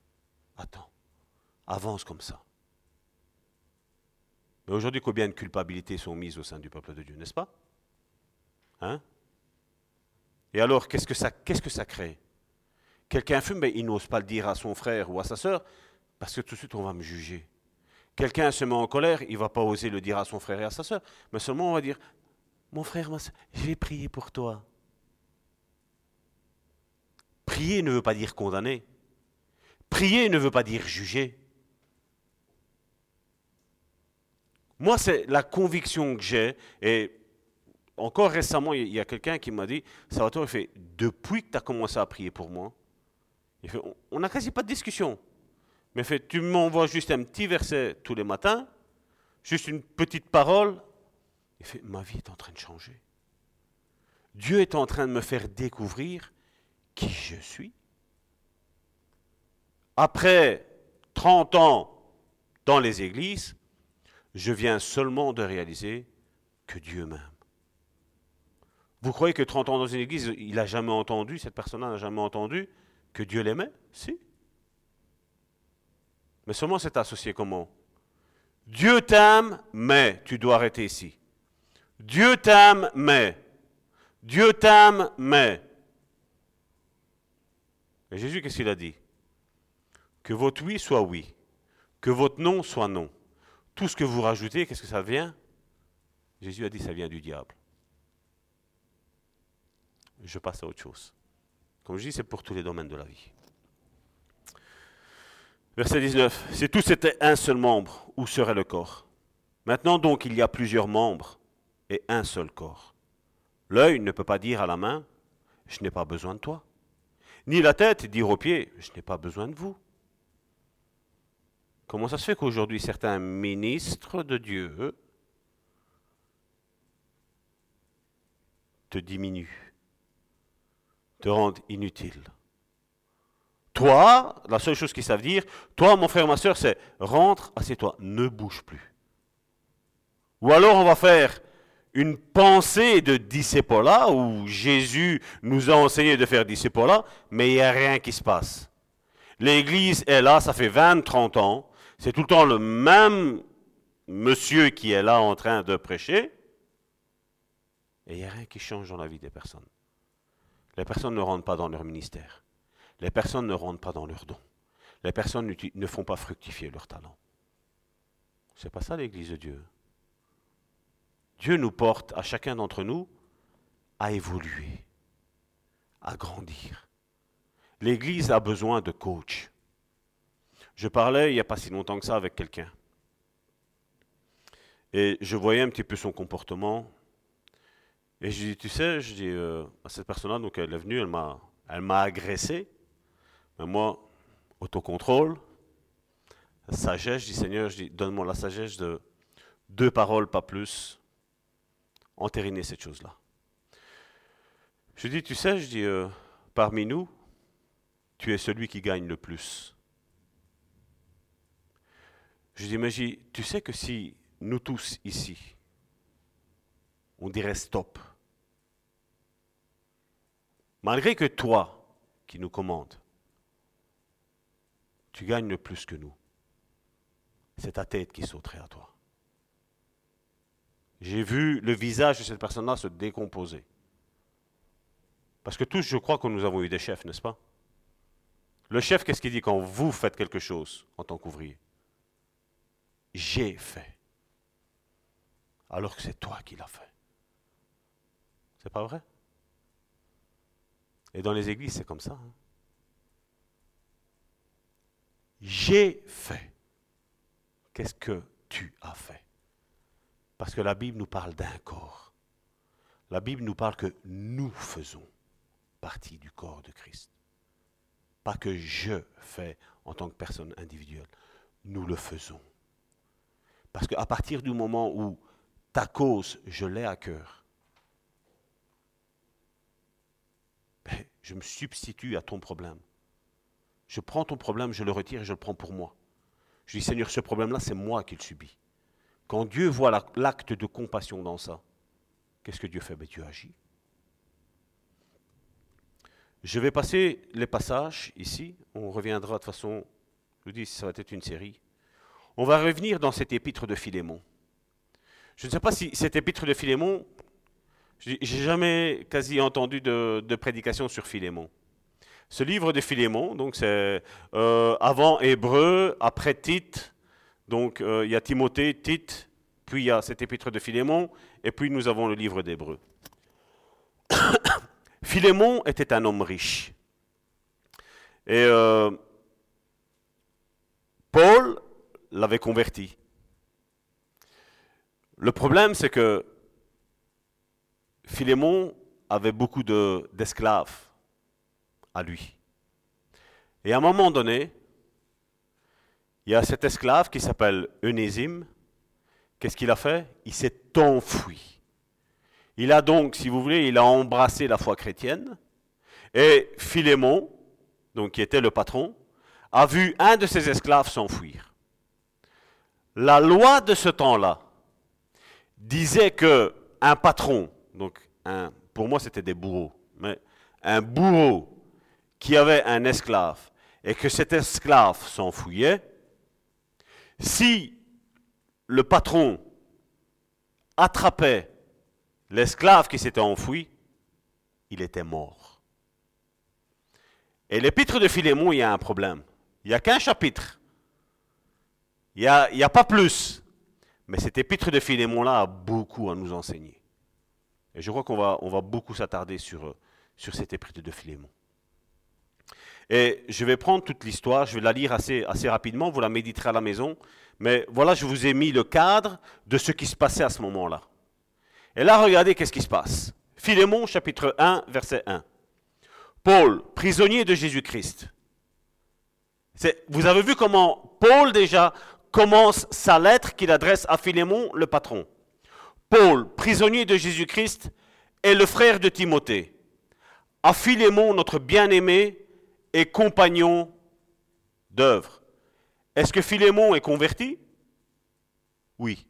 attends, avance comme ça. Mais aujourd'hui, combien de culpabilités sont mises au sein du peuple de Dieu, n'est-ce pas? Hein? Et alors, qu'est-ce que ça, qu'est-ce que ça crée? Quelqu'un fume, mais il n'ose pas le dire à son frère ou à sa sœur, parce que tout de suite, on va me juger. Quelqu'un se met en colère, il ne va pas oser le dire à son frère et à sa sœur, mais seulement on va dire, mon frère, ma soeur, je vais prier pour toi. Prier ne veut pas dire condamner. Prier ne veut pas dire juger. Moi, c'est la conviction que j'ai, et encore récemment, il y a quelqu'un qui m'a dit, Salvatore, il fait, depuis que tu as commencé à prier pour moi, il on n'a quasi pas de discussion. Mais fait, tu m'envoies juste un petit verset tous les matins, juste une petite parole. Il fait, ma vie est en train de changer. Dieu est en train de me faire découvrir qui je suis. Après 30 ans dans les églises, je viens seulement de réaliser que Dieu m'aime. Vous croyez que 30 ans dans une église, il n'a jamais entendu, cette personne-là n'a jamais entendu que Dieu l'aimait? Si. Mais seulement c'est associé comment? Dieu t'aime, mais tu dois arrêter ici. Dieu t'aime, mais. Dieu t'aime, mais. Et Jésus, qu'est-ce qu'il a dit? Que votre oui soit oui, que votre non soit non. Tout ce que vous rajoutez, qu'est-ce que ça vient? Jésus a dit, ça vient du diable. Je passe à autre chose. Comme je dis, c'est pour tous les domaines de la vie. Verset 19. Si tous étaient un seul membre, où serait le corps? Maintenant donc, il y a plusieurs membres et un seul corps. L'œil ne peut pas dire à la main, je n'ai pas besoin de toi. Ni la tête dire aux pieds, je n'ai pas besoin de vous. Comment ça se fait qu'aujourd'hui certains ministres de Dieu te diminuent, te rendent inutile toi, la seule chose qu'ils savent dire, toi, mon frère, ma soeur, c'est rentre, assieds-toi, ne bouge plus. Ou alors on va faire une pensée de discipola, où Jésus nous a enseigné de faire discipola, mais il n'y a rien qui se passe. L'église est là, ça fait 20, 30 ans, c'est tout le temps le même monsieur qui est là en train de prêcher, et il n'y a rien qui change dans la vie des personnes. Les personnes ne rentrent pas dans leur ministère. Les personnes ne rentrent pas dans leurs dons. Les personnes ne font pas fructifier leur talent. C'est pas ça l'Église de Dieu. Dieu nous porte à chacun d'entre nous à évoluer, à grandir. L'Église a besoin de coach. Je parlais il n'y a pas si longtemps que ça avec quelqu'un. Et je voyais un petit peu son comportement. Et je dis, tu sais, je dis euh, à cette personne-là, donc elle est venue, elle m'a, agressé. Mais moi, autocontrôle, sagesse, je dis Seigneur, je dis, donne-moi la sagesse de deux paroles, pas plus, entériner cette chose-là. Je dis, tu sais, je dis, euh, parmi nous, tu es celui qui gagne le plus. Je dis, mais tu sais que si nous tous ici, on dirait stop, malgré que toi qui nous commandes, tu gagnes le plus que nous. C'est ta tête qui sauterait à toi. J'ai vu le visage de cette personne-là se décomposer. Parce que tous, je crois que nous avons eu des chefs, n'est-ce pas? Le chef, qu'est-ce qu'il dit quand vous faites quelque chose en tant qu'ouvrier? J'ai fait. Alors que c'est toi qui l'as fait. C'est pas vrai? Et dans les églises, c'est comme ça. Hein j'ai fait. Qu'est-ce que tu as fait? Parce que la Bible nous parle d'un corps. La Bible nous parle que nous faisons partie du corps de Christ. Pas que je fais en tant que personne individuelle. Nous le faisons. Parce qu'à partir du moment où ta cause, je l'ai à cœur, ben, je me substitue à ton problème je prends ton problème, je le retire et je le prends pour moi. Je dis, Seigneur, ce problème-là, c'est moi qui le subis. Quand Dieu voit l'acte de compassion dans ça, qu'est-ce que Dieu fait? Ben, Dieu agit. Je vais passer les passages ici. On reviendra de façon, je vous dis, ça va être une série. On va revenir dans cet épître de Philémon. Je ne sais pas si cet épître de Philémon, j'ai jamais quasi entendu de, prédication sur Philémon. Ce livre de Philémon, donc c'est euh, avant Hébreu, après Tite, donc euh, il y a Timothée, Tite, puis il y a cet épître de Philémon, et puis nous avons le livre d'Hébreu. [COUGHS] Philémon était un homme riche. Et euh, Paul l'avait converti. Le problème, c'est que Philémon avait beaucoup d'esclaves à lui. Et à un moment donné, il y a cet esclave qui s'appelle Onésime. Qu'est-ce qu'il a fait? Il s'est enfui. Il a donc, si vous voulez, il a embrassé la foi chrétienne. Et Philémon, donc qui était le patron, a vu un de ses esclaves s'enfuir. La loi de ce temps-là disait que un patron donc pour moi c'était des bourreaux, mais un bourreau qui avait un esclave et que cet esclave s'enfouillait, si le patron attrapait l'esclave qui s'était enfoui, il était mort. Et l'épître de Philémon, il y a un problème. Il n'y a qu'un chapitre. Il n'y a, a, pas plus. Mais cet épître de Philémon-là a beaucoup à nous enseigner. Et je crois qu'on va, beaucoup s'attarder sur, euh, sur cet épître de Philémon. Et je vais prendre toute l'histoire, je vais la lire assez, assez rapidement, vous la méditerez à la maison, mais voilà, je vous ai mis le cadre de ce qui se passait à ce moment-là. Et là, regardez qu'est-ce qui se passe. Philémon, chapitre 1, verset 1. Paul, prisonnier de Jésus-Christ. Vous avez vu comment Paul déjà commence sa lettre qu'il adresse à Philémon, le patron. Paul, prisonnier de Jésus-Christ, est le frère de Timothée. À Philémon, notre bien-aimé et compagnon d'œuvre. Est-ce que Philémon est converti? Oui.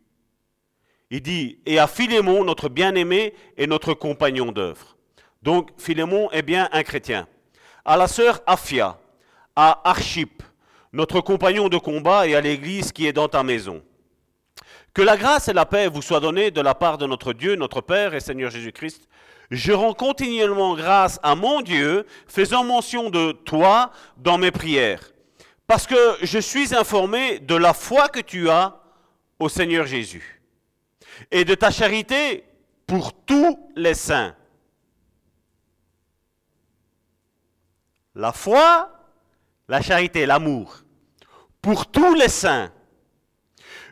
Il dit, et à Philémon, notre bien-aimé et notre compagnon d'œuvre. Donc Philémon est bien un chrétien. À la sœur Aphia, à Archip, notre compagnon de combat, et à l'église qui est dans ta maison. Que la grâce et la paix vous soient données de la part de notre Dieu, notre Père et Seigneur Jésus-Christ. Je rends continuellement grâce à mon Dieu, faisant mention de toi dans mes prières, parce que je suis informé de la foi que tu as au Seigneur Jésus et de ta charité pour tous les saints. La foi, la charité, l'amour, pour tous les saints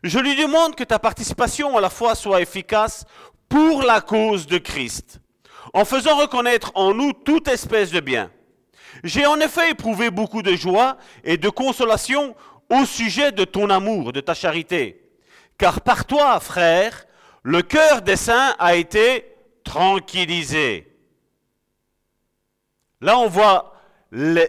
je lui demande que ta participation à la foi soit efficace pour la cause de Christ, en faisant reconnaître en nous toute espèce de bien. J'ai en effet éprouvé beaucoup de joie et de consolation au sujet de ton amour, de ta charité. Car par toi, frère, le cœur des saints a été tranquillisé. Là, on voit les,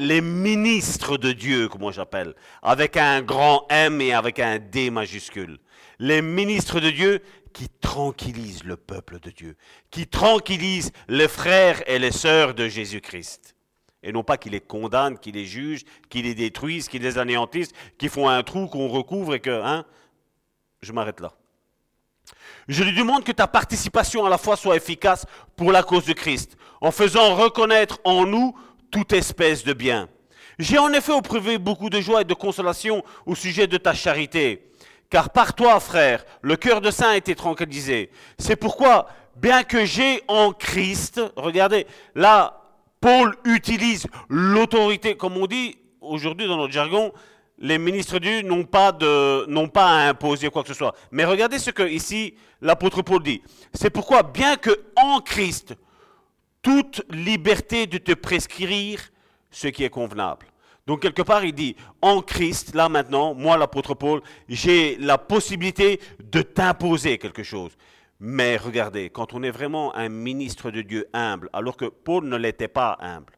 les ministres de Dieu, comme moi j'appelle, avec un grand M et avec un D majuscule. Les ministres de Dieu qui tranquillisent le peuple de Dieu, qui tranquillisent les frères et les sœurs de Jésus-Christ. Et non pas qu'ils les condamnent, qu'ils les jugent, qu'ils les détruisent, qu'ils les anéantissent, qu'ils font un trou qu'on recouvre et que... Hein, je m'arrête là. Je lui demande que ta participation à la foi soit efficace pour la cause de Christ, en faisant reconnaître en nous toute espèce de bien. J'ai en effet éprouvé beaucoup de joie et de consolation au sujet de ta charité, car par toi, frère, le cœur de saint a été tranquillisé. C'est pourquoi, bien que j'ai en Christ, regardez, là, Paul utilise l'autorité, comme on dit aujourd'hui dans notre jargon, les ministres Dieu n'ont pas, n'ont pas à imposer quoi que ce soit. Mais regardez ce que ici l'apôtre Paul dit. C'est pourquoi, bien que en Christ, toute liberté de te prescrire ce qui est convenable. Donc quelque part, il dit, en Christ, là maintenant, moi l'apôtre Paul, j'ai la possibilité de t'imposer quelque chose. Mais regardez, quand on est vraiment un ministre de Dieu humble, alors que Paul ne l'était pas humble,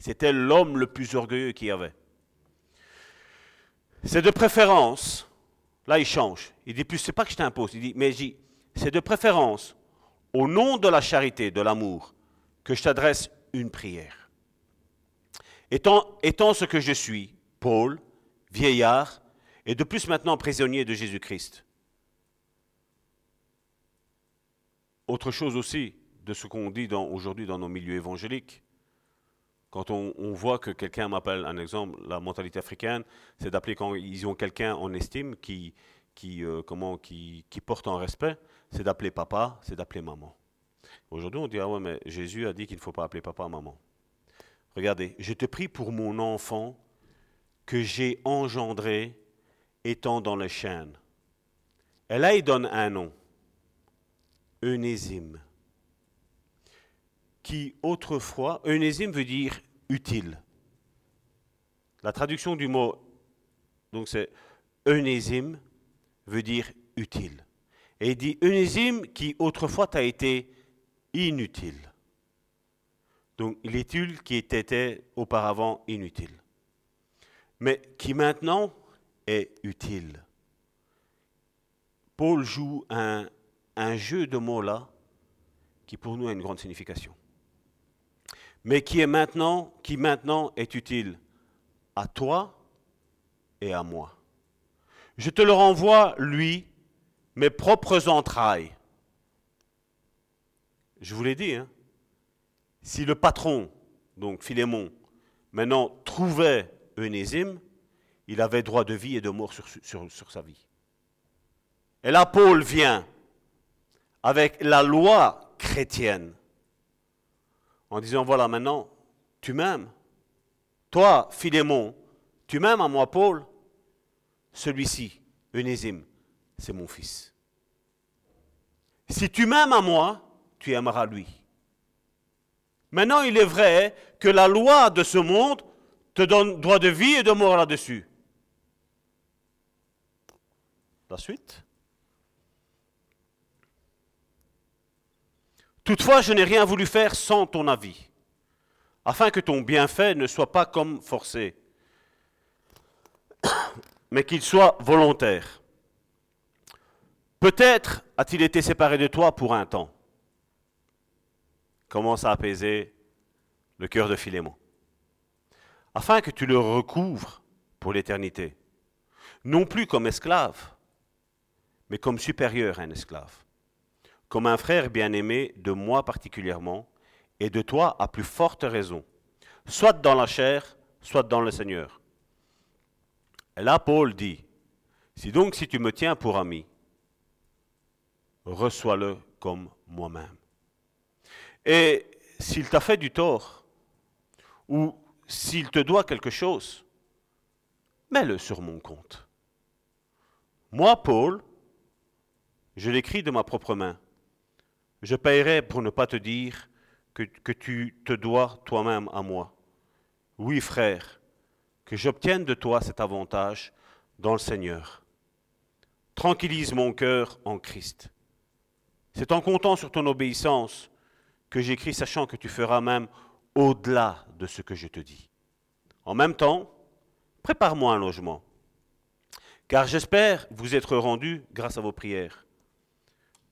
C'était l'homme le plus orgueilleux qu'il y avait. C'est de préférence, là il change, il dit plus, c'est pas que je t'impose, il dit, mais c'est de préférence, au nom de la charité, de l'amour, que je t'adresse une prière. Étant, ce que je suis, Paul, vieillard, et de plus maintenant prisonnier de Jésus-Christ. Autre chose aussi de ce qu'on dit aujourd'hui dans nos milieux évangéliques, quand on, voit que quelqu'un m'appelle, un exemple, la mentalité africaine, c'est d'appeler quand ils ont quelqu'un en estime qui, qui, euh, comment, qui, qui porte en respect, c'est d'appeler papa, c'est d'appeler maman. Aujourd'hui, on dit, ah ouais, mais Jésus a dit qu'il ne faut pas appeler papa, maman. Regardez, je te prie pour mon enfant que j'ai engendré étant dans les chaînes. Et là, il donne un nom, Eunésime qui autrefois, Eunésime veut dire utile. La traduction du mot, donc c'est Eunésime, veut dire utile. Et il dit Eunésime qui autrefois t'a été inutile. Donc l'utile qui était auparavant inutile. Mais qui maintenant est utile. Paul joue un, un jeu de mots là qui pour nous a une grande signification mais qui est maintenant, qui maintenant est utile à toi et à moi. Je te le renvoie, lui, mes propres entrailles. Je vous l'ai dit, hein. si le patron, donc Philémon, maintenant trouvait Eunésime, il avait droit de vie et de mort sur, sur, sur sa vie. Et là, Paul vient avec la loi chrétienne en disant, voilà, maintenant, tu m'aimes. Toi, Philémon, tu m'aimes à moi, Paul. Celui-ci, Eunésime, c'est mon fils. Si tu m'aimes à moi, tu aimeras lui. Maintenant, il est vrai que la loi de ce monde te donne droit de vie et de mort là-dessus. La suite Toutefois, je n'ai rien voulu faire sans ton avis, afin que ton bienfait ne soit pas comme forcé, [COUGHS] mais qu'il soit volontaire. Peut-être a-t-il été séparé de toi pour un temps. Commence à apaiser le cœur de Philémon, afin que tu le recouvres pour l'éternité, non plus comme esclave, mais comme supérieur à un esclave comme un frère bien-aimé de moi particulièrement, et de toi à plus forte raison, soit dans la chair, soit dans le Seigneur. Et là, Paul dit, si donc si tu me tiens pour ami, reçois-le comme moi-même. Et s'il t'a fait du tort, ou s'il te doit quelque chose, mets-le sur mon compte. Moi, Paul, je l'écris de ma propre main. Je paierai pour ne pas te dire que, tu te dois toi-même à moi. Oui, frère, que j'obtienne de toi cet avantage dans le Seigneur. Tranquillise mon cœur en Christ. C'est en comptant sur ton obéissance que j'écris, sachant que tu feras même au-delà de ce que je te dis. En même temps, prépare-moi un logement, car j'espère vous être rendu grâce à vos prières.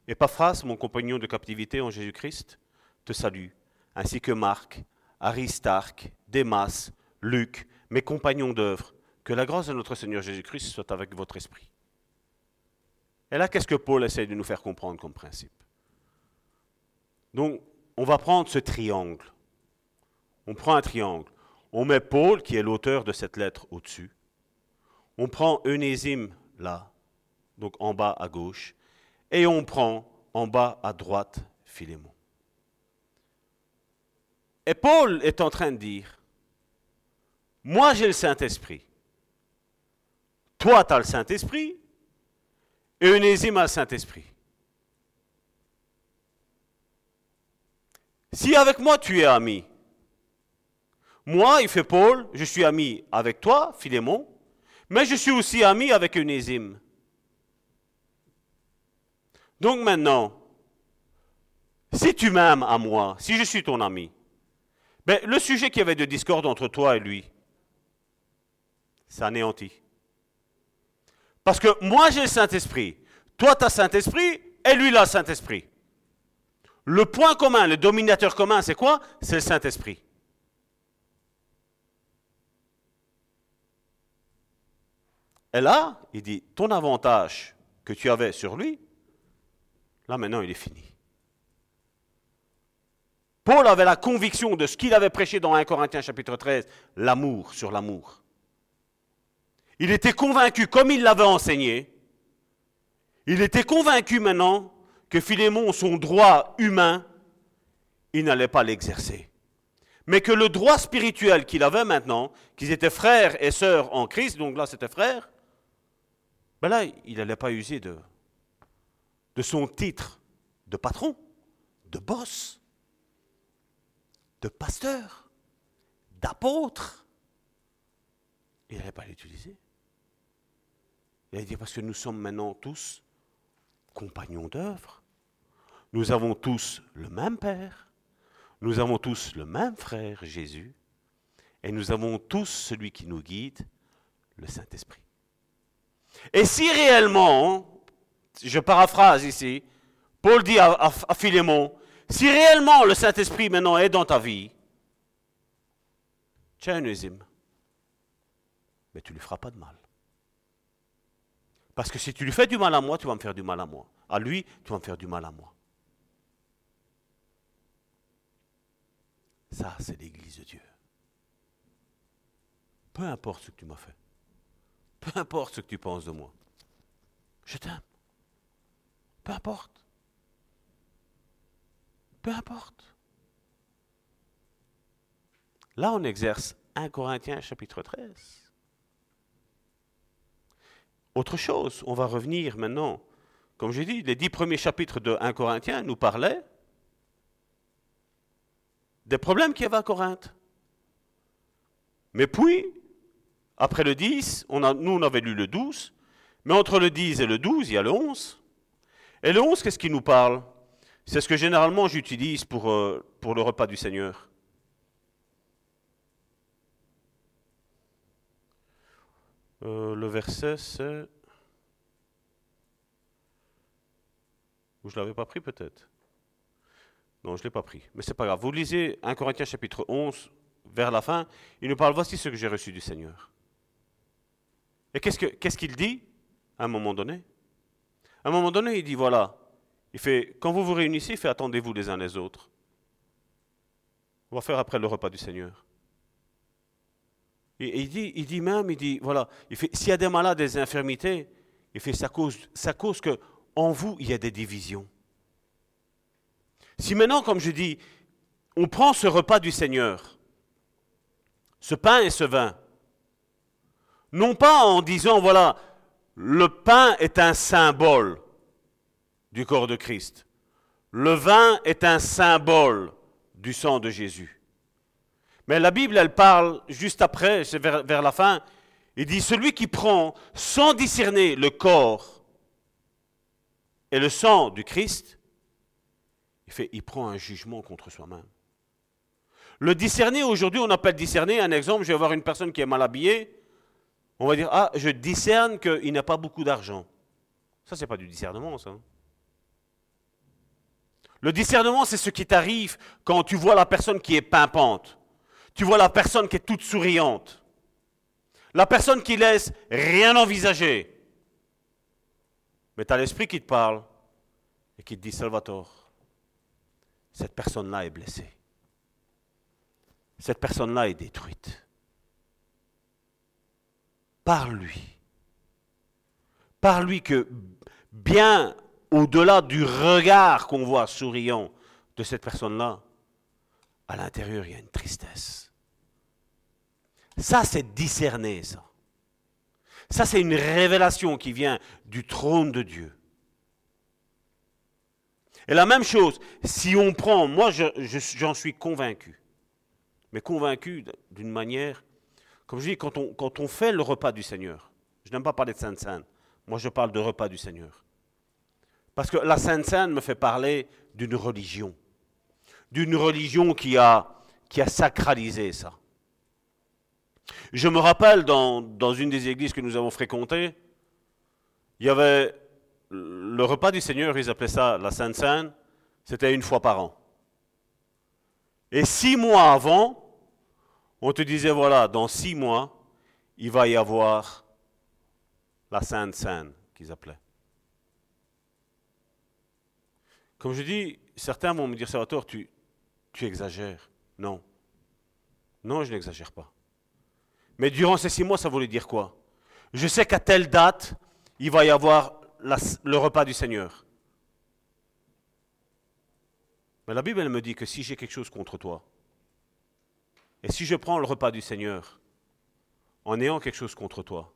Epaphras, mon compagnon de captivité en Jésus-Christ, te salue, ainsi que Marc, Aristarque, Démas, Luc, mes compagnons d'œuvre. Que la grâce de notre Seigneur Jésus-Christ soit avec votre esprit. Et là, qu'est-ce que Paul essaie de nous faire comprendre comme principe? Donc, on va prendre ce triangle. On prend un triangle. On met Paul, qui est l'auteur de cette lettre, au-dessus. On prend Eunésime là, donc en bas à gauche et on prend en bas à droite Philémon. Et Paul est en train de dire, moi j'ai le Saint-Esprit, toi tu as le Saint-Esprit, et Onésime a le Saint-Esprit. Si avec moi tu es ami, moi, il fait Paul, je suis ami avec toi, Philémon, mais je suis aussi ami avec Onésime. Donc maintenant, si tu m'aimes à moi, si je suis ton ami, Mais le sujet qu'il y avait de discorde entre toi et lui, c'est anéanti. Parce que moi j'ai le Saint-Esprit, toi tu as Saint-Esprit et lui il a le Saint-Esprit. Le point commun, le dominateur commun, c'est quoi? C'est le Saint-Esprit. Et là, il dit, ton avantage que tu avais sur lui, là maintenant il est fini. Paul avait la conviction de ce qu'il avait prêché dans 1 Corinthiens chapitre 13, l'amour sur l'amour. Il était convaincu, comme il l'avait enseigné, il était convaincu maintenant que Philémon, son droit humain, il n'allait pas l'exercer. Mais que le droit spirituel qu'il avait maintenant, qu'ils étaient frères et sœurs en Christ, donc là c'était frère, ben là, il n'allait pas user de, son titre de patron, de boss, de pasteur, d'apôtre. Il n'allait pas l'utiliser. Il allait dire parce que nous sommes maintenant tous compagnons d'œuvre. Nous avons tous le même Père. Nous avons tous le même frère, Jésus. Et nous avons tous celui qui nous guide, le Saint-Esprit. Et si réellement, je paraphrase ici, Paul dit à, Philémon, si réellement le Saint-Esprit maintenant est dans ta vie, tu mais tu ne lui feras pas de mal. Parce que si tu lui fais du mal à moi, tu vas me faire du mal à moi. À lui, tu vas me faire du mal à moi. Ça, c'est l'Église de Dieu. Peu importe ce que tu m'as fait. Peu importe ce que tu penses de moi. Je t'aime. Peu importe. Peu importe. Là, on exerce 1 Corinthiens chapitre 13. Autre chose, on va revenir maintenant. Comme j'ai dit, les dix premiers chapitres de 1 Corinthiens nous parlaient des problèmes qu'il y avait à Corinthe. Mais puis, après le 10, on a, nous on avait lu le 12, mais entre le 10 et le 12, il y a le 11. Et le 11, qu'est-ce qu'il nous parle? C'est ce que généralement j'utilise pour, euh, pour le repas du Seigneur. Euh, le verset, c'est... Ou je ne l'avais pas pris peut-être? Non, je ne l'ai pas pris. Mais c'est pas grave. Vous lisez 1 Corinthiens chapitre 11, vers la fin, il nous parle, voici ce que j'ai reçu du Seigneur. Et qu'est-ce qu'il dit à un moment donné? À un moment donné, il dit, voilà, il fait, quand vous vous réunissez, il fait, attendez-vous les uns les autres. On va faire après le repas du Seigneur. Et, il, dit, même, il dit, voilà, il fait, s'il y a des malades, des infirmités, il fait, ça cause, ça cause que vous, il y a des divisions. Si maintenant, comme je dis, on prend ce repas du Seigneur, ce pain et ce vin, non pas en disant, voilà, le pain est un symbole du corps de Christ. Le vin est un symbole du sang de Jésus. Mais la Bible, elle parle juste après, vers, la fin, il dit, celui qui prend sans discerner le corps et le sang du Christ, il, fait, il prend un jugement contre soi-même. Le discerner, aujourd'hui, on appelle discerner, un exemple, je vais voir une personne qui est mal habillée, on va dire, ah, je discerne qu'il n'a pas beaucoup d'argent. Ça, c'est pas du discernement, ça. Le discernement, c'est ce qui t'arrive quand tu vois la personne qui est pimpante. Tu vois la personne qui est toute souriante. La personne qui laisse rien envisager. Mais tu as l'esprit qui te parle et qui te dit, Salvatore, cette personne-là est blessée. Cette personne-là est détruite par lui. Par lui que bien au-delà du regard qu'on voit souriant de cette personne-là, à l'intérieur, il y a une tristesse. Ça, c'est discerner, ça. Ça, c'est une révélation qui vient du trône de Dieu. Et la même chose, si on prend, moi j'en suis convaincu, mais convaincu d'une manière comme je dis, quand on, fait le repas du Seigneur, je n'aime pas parler de Sainte Sainte, moi je parle de repas du Seigneur. Parce que la Sainte Sainte me fait parler d'une religion. D'une religion qui a sacralisé ça. Je me rappelle dans, une des églises que nous avons fréquentées, il y avait le repas du Seigneur, ils appelaient ça la Sainte Seine, c'était une fois par an. Et six mois avant, on te disait, voilà, dans six mois, il va y avoir la Sainte Seine, qu'ils appelaient. Comme je dis, certains vont me dire, Salvatore, tu, tu exagères. Non. Non, je n'exagère pas. Mais durant ces six mois, ça voulait dire quoi? Je sais qu'à telle date, il va y avoir le repas du Seigneur. Mais la Bible, elle me dit que si j'ai quelque chose contre toi, et si je prends le repas du Seigneur, en ayant quelque chose contre toi,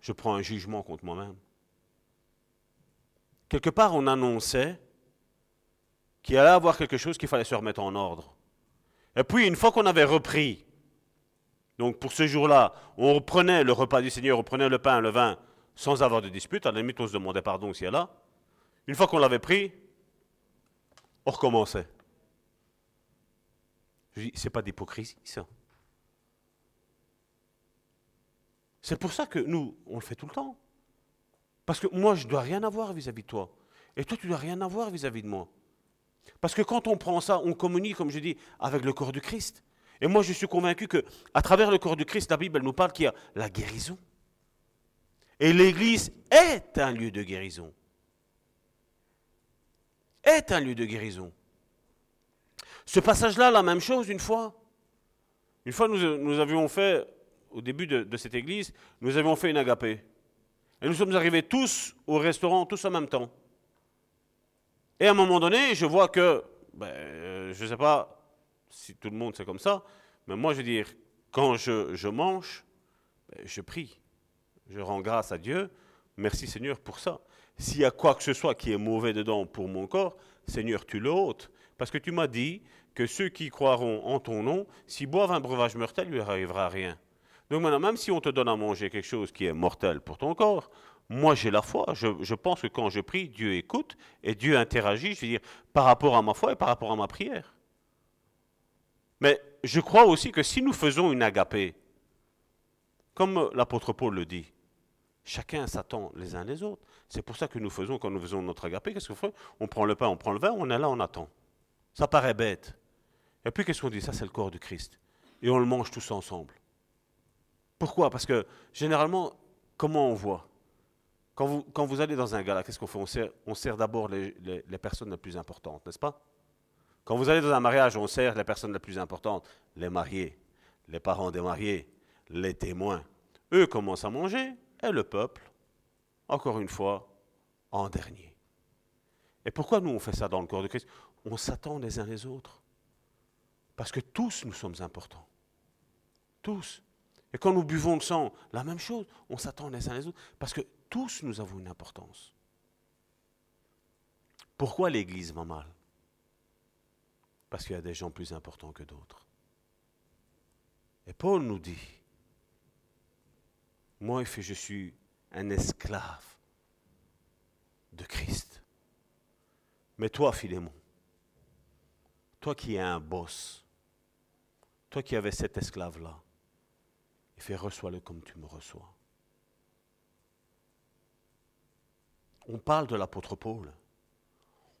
je prends un jugement contre moi-même. Quelque part, on annonçait qu'il allait avoir quelque chose qu'il fallait se remettre en ordre. Et puis, une fois qu'on avait repris, donc pour ce jour-là, on reprenait le repas du Seigneur, on prenait le pain, le vin, sans avoir de dispute, à la limite on se demandait pardon si elle là. Une fois qu'on l'avait pris, on recommençait. Je dis, c'est pas d'hypocrisie ça. C'est pour ça que nous, on le fait tout le temps. Parce que moi, je ne dois rien avoir vis-à-vis de toi. Et toi, tu ne dois rien avoir vis-à-vis de moi. Parce que quand on prend ça, on communie, comme je dis, avec le corps du Christ. Et moi, je suis convaincu que, à travers le corps du Christ, la Bible nous parle qu'il y a la guérison. Et l'Église est un lieu de guérison. Est un lieu de guérison. Ce passage-là, la même chose une fois. Une fois, nous, avions fait, au début de, de, cette Église, nous avions fait une agapée. Et nous sommes arrivés tous au restaurant, tous en même temps. Et à un moment donné, je vois que, ben, euh, je ne sais pas si tout le monde c'est comme ça, mais moi je veux dire, quand je, mange, ben, je prie. Je rends grâce à Dieu. Merci Seigneur pour ça. S'il y a quoi que ce soit qui est mauvais dedans pour mon corps, Seigneur, tu le ôtes. Parce que tu m'as dit que ceux qui croiront en ton nom, s'ils boivent un breuvage mortel, il lui arrivera rien. Donc maintenant, même si on te donne à manger quelque chose qui est mortel pour ton corps, moi j'ai la foi. Je, pense que quand je prie, Dieu écoute et Dieu interagit, je veux dire, par rapport à ma foi et par rapport à ma prière. Mais je crois aussi que si nous faisons une agapée, comme l'apôtre Paul le dit, chacun s'attend les uns les autres. C'est pour ça que nous faisons, quand nous faisons notre agapé, qu'est-ce qu'on fait? On prend le pain, on prend le vin, on est là, on attend. Ça paraît bête. Et puis qu'est-ce qu'on dit? Ça, c'est le corps du Christ. Et on le mange tous ensemble. Pourquoi? Parce que généralement, comment on voit? Quand vous, allez dans un gala, qu'est-ce qu'on fait? On sert, d'abord les, personnes les plus importantes, n'est-ce pas? Quand vous allez dans un mariage, on sert les personnes les plus importantes, les mariés, les parents des mariés, les témoins. Eux commencent à manger, et le peuple, encore une fois, en dernier. Et pourquoi nous on fait ça dans le corps de Christ? On s'attend les uns les autres. Parce que tous nous sommes importants. Tous. Et quand nous buvons le sang, la même chose, on s'attend les uns les autres. Parce que tous nous avons une importance. Pourquoi l'Église va mal? Parce qu'il y a des gens plus importants que d'autres. Et Paul nous dit, moi, je suis un esclave de Christ. Mais toi, Philémon, toi qui es un boss, toi qui avais cet esclave-là, il fait reçois-le comme tu me reçois. on parle de l'apôtre Paul.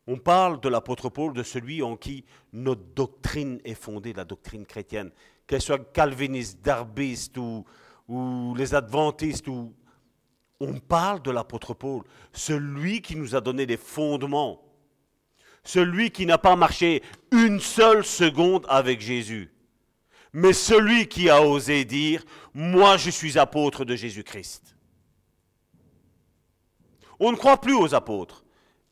On parle de l'apôtre Paul, de celui en qui notre doctrine est fondée, la doctrine chrétienne, qu'elle soit calviniste, darbiste ou, les adventistes. Ou... On parle de l'apôtre Paul, celui qui nous a donné les fondements, celui qui n'a pas marché une seule seconde avec Jésus, mais celui qui a osé dire, moi je suis apôtre de Jésus-Christ. On ne croit plus aux apôtres.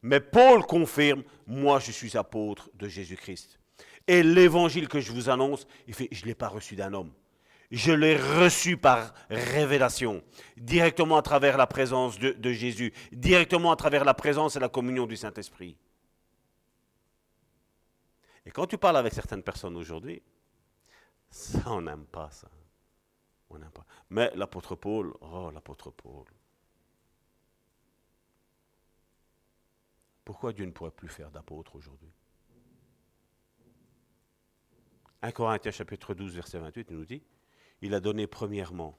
Mais Paul confirme, moi je suis apôtre de Jésus-Christ. Et l'évangile que je vous annonce, il fait, je ne l'ai pas reçu d'un homme. Je l'ai reçu par révélation, directement à travers la présence de, Jésus, directement à travers la présence et la communion du Saint-Esprit. Et quand tu parles avec certaines personnes aujourd'hui, ça, on n'aime pas ça. On pas. Mais l'apôtre Paul, oh l'apôtre Paul. Pourquoi Dieu ne pourrait plus faire d'apôtres aujourd'hui? 1 Corinthiens chapitre 12, verset 28, il nous dit, il a donné premièrement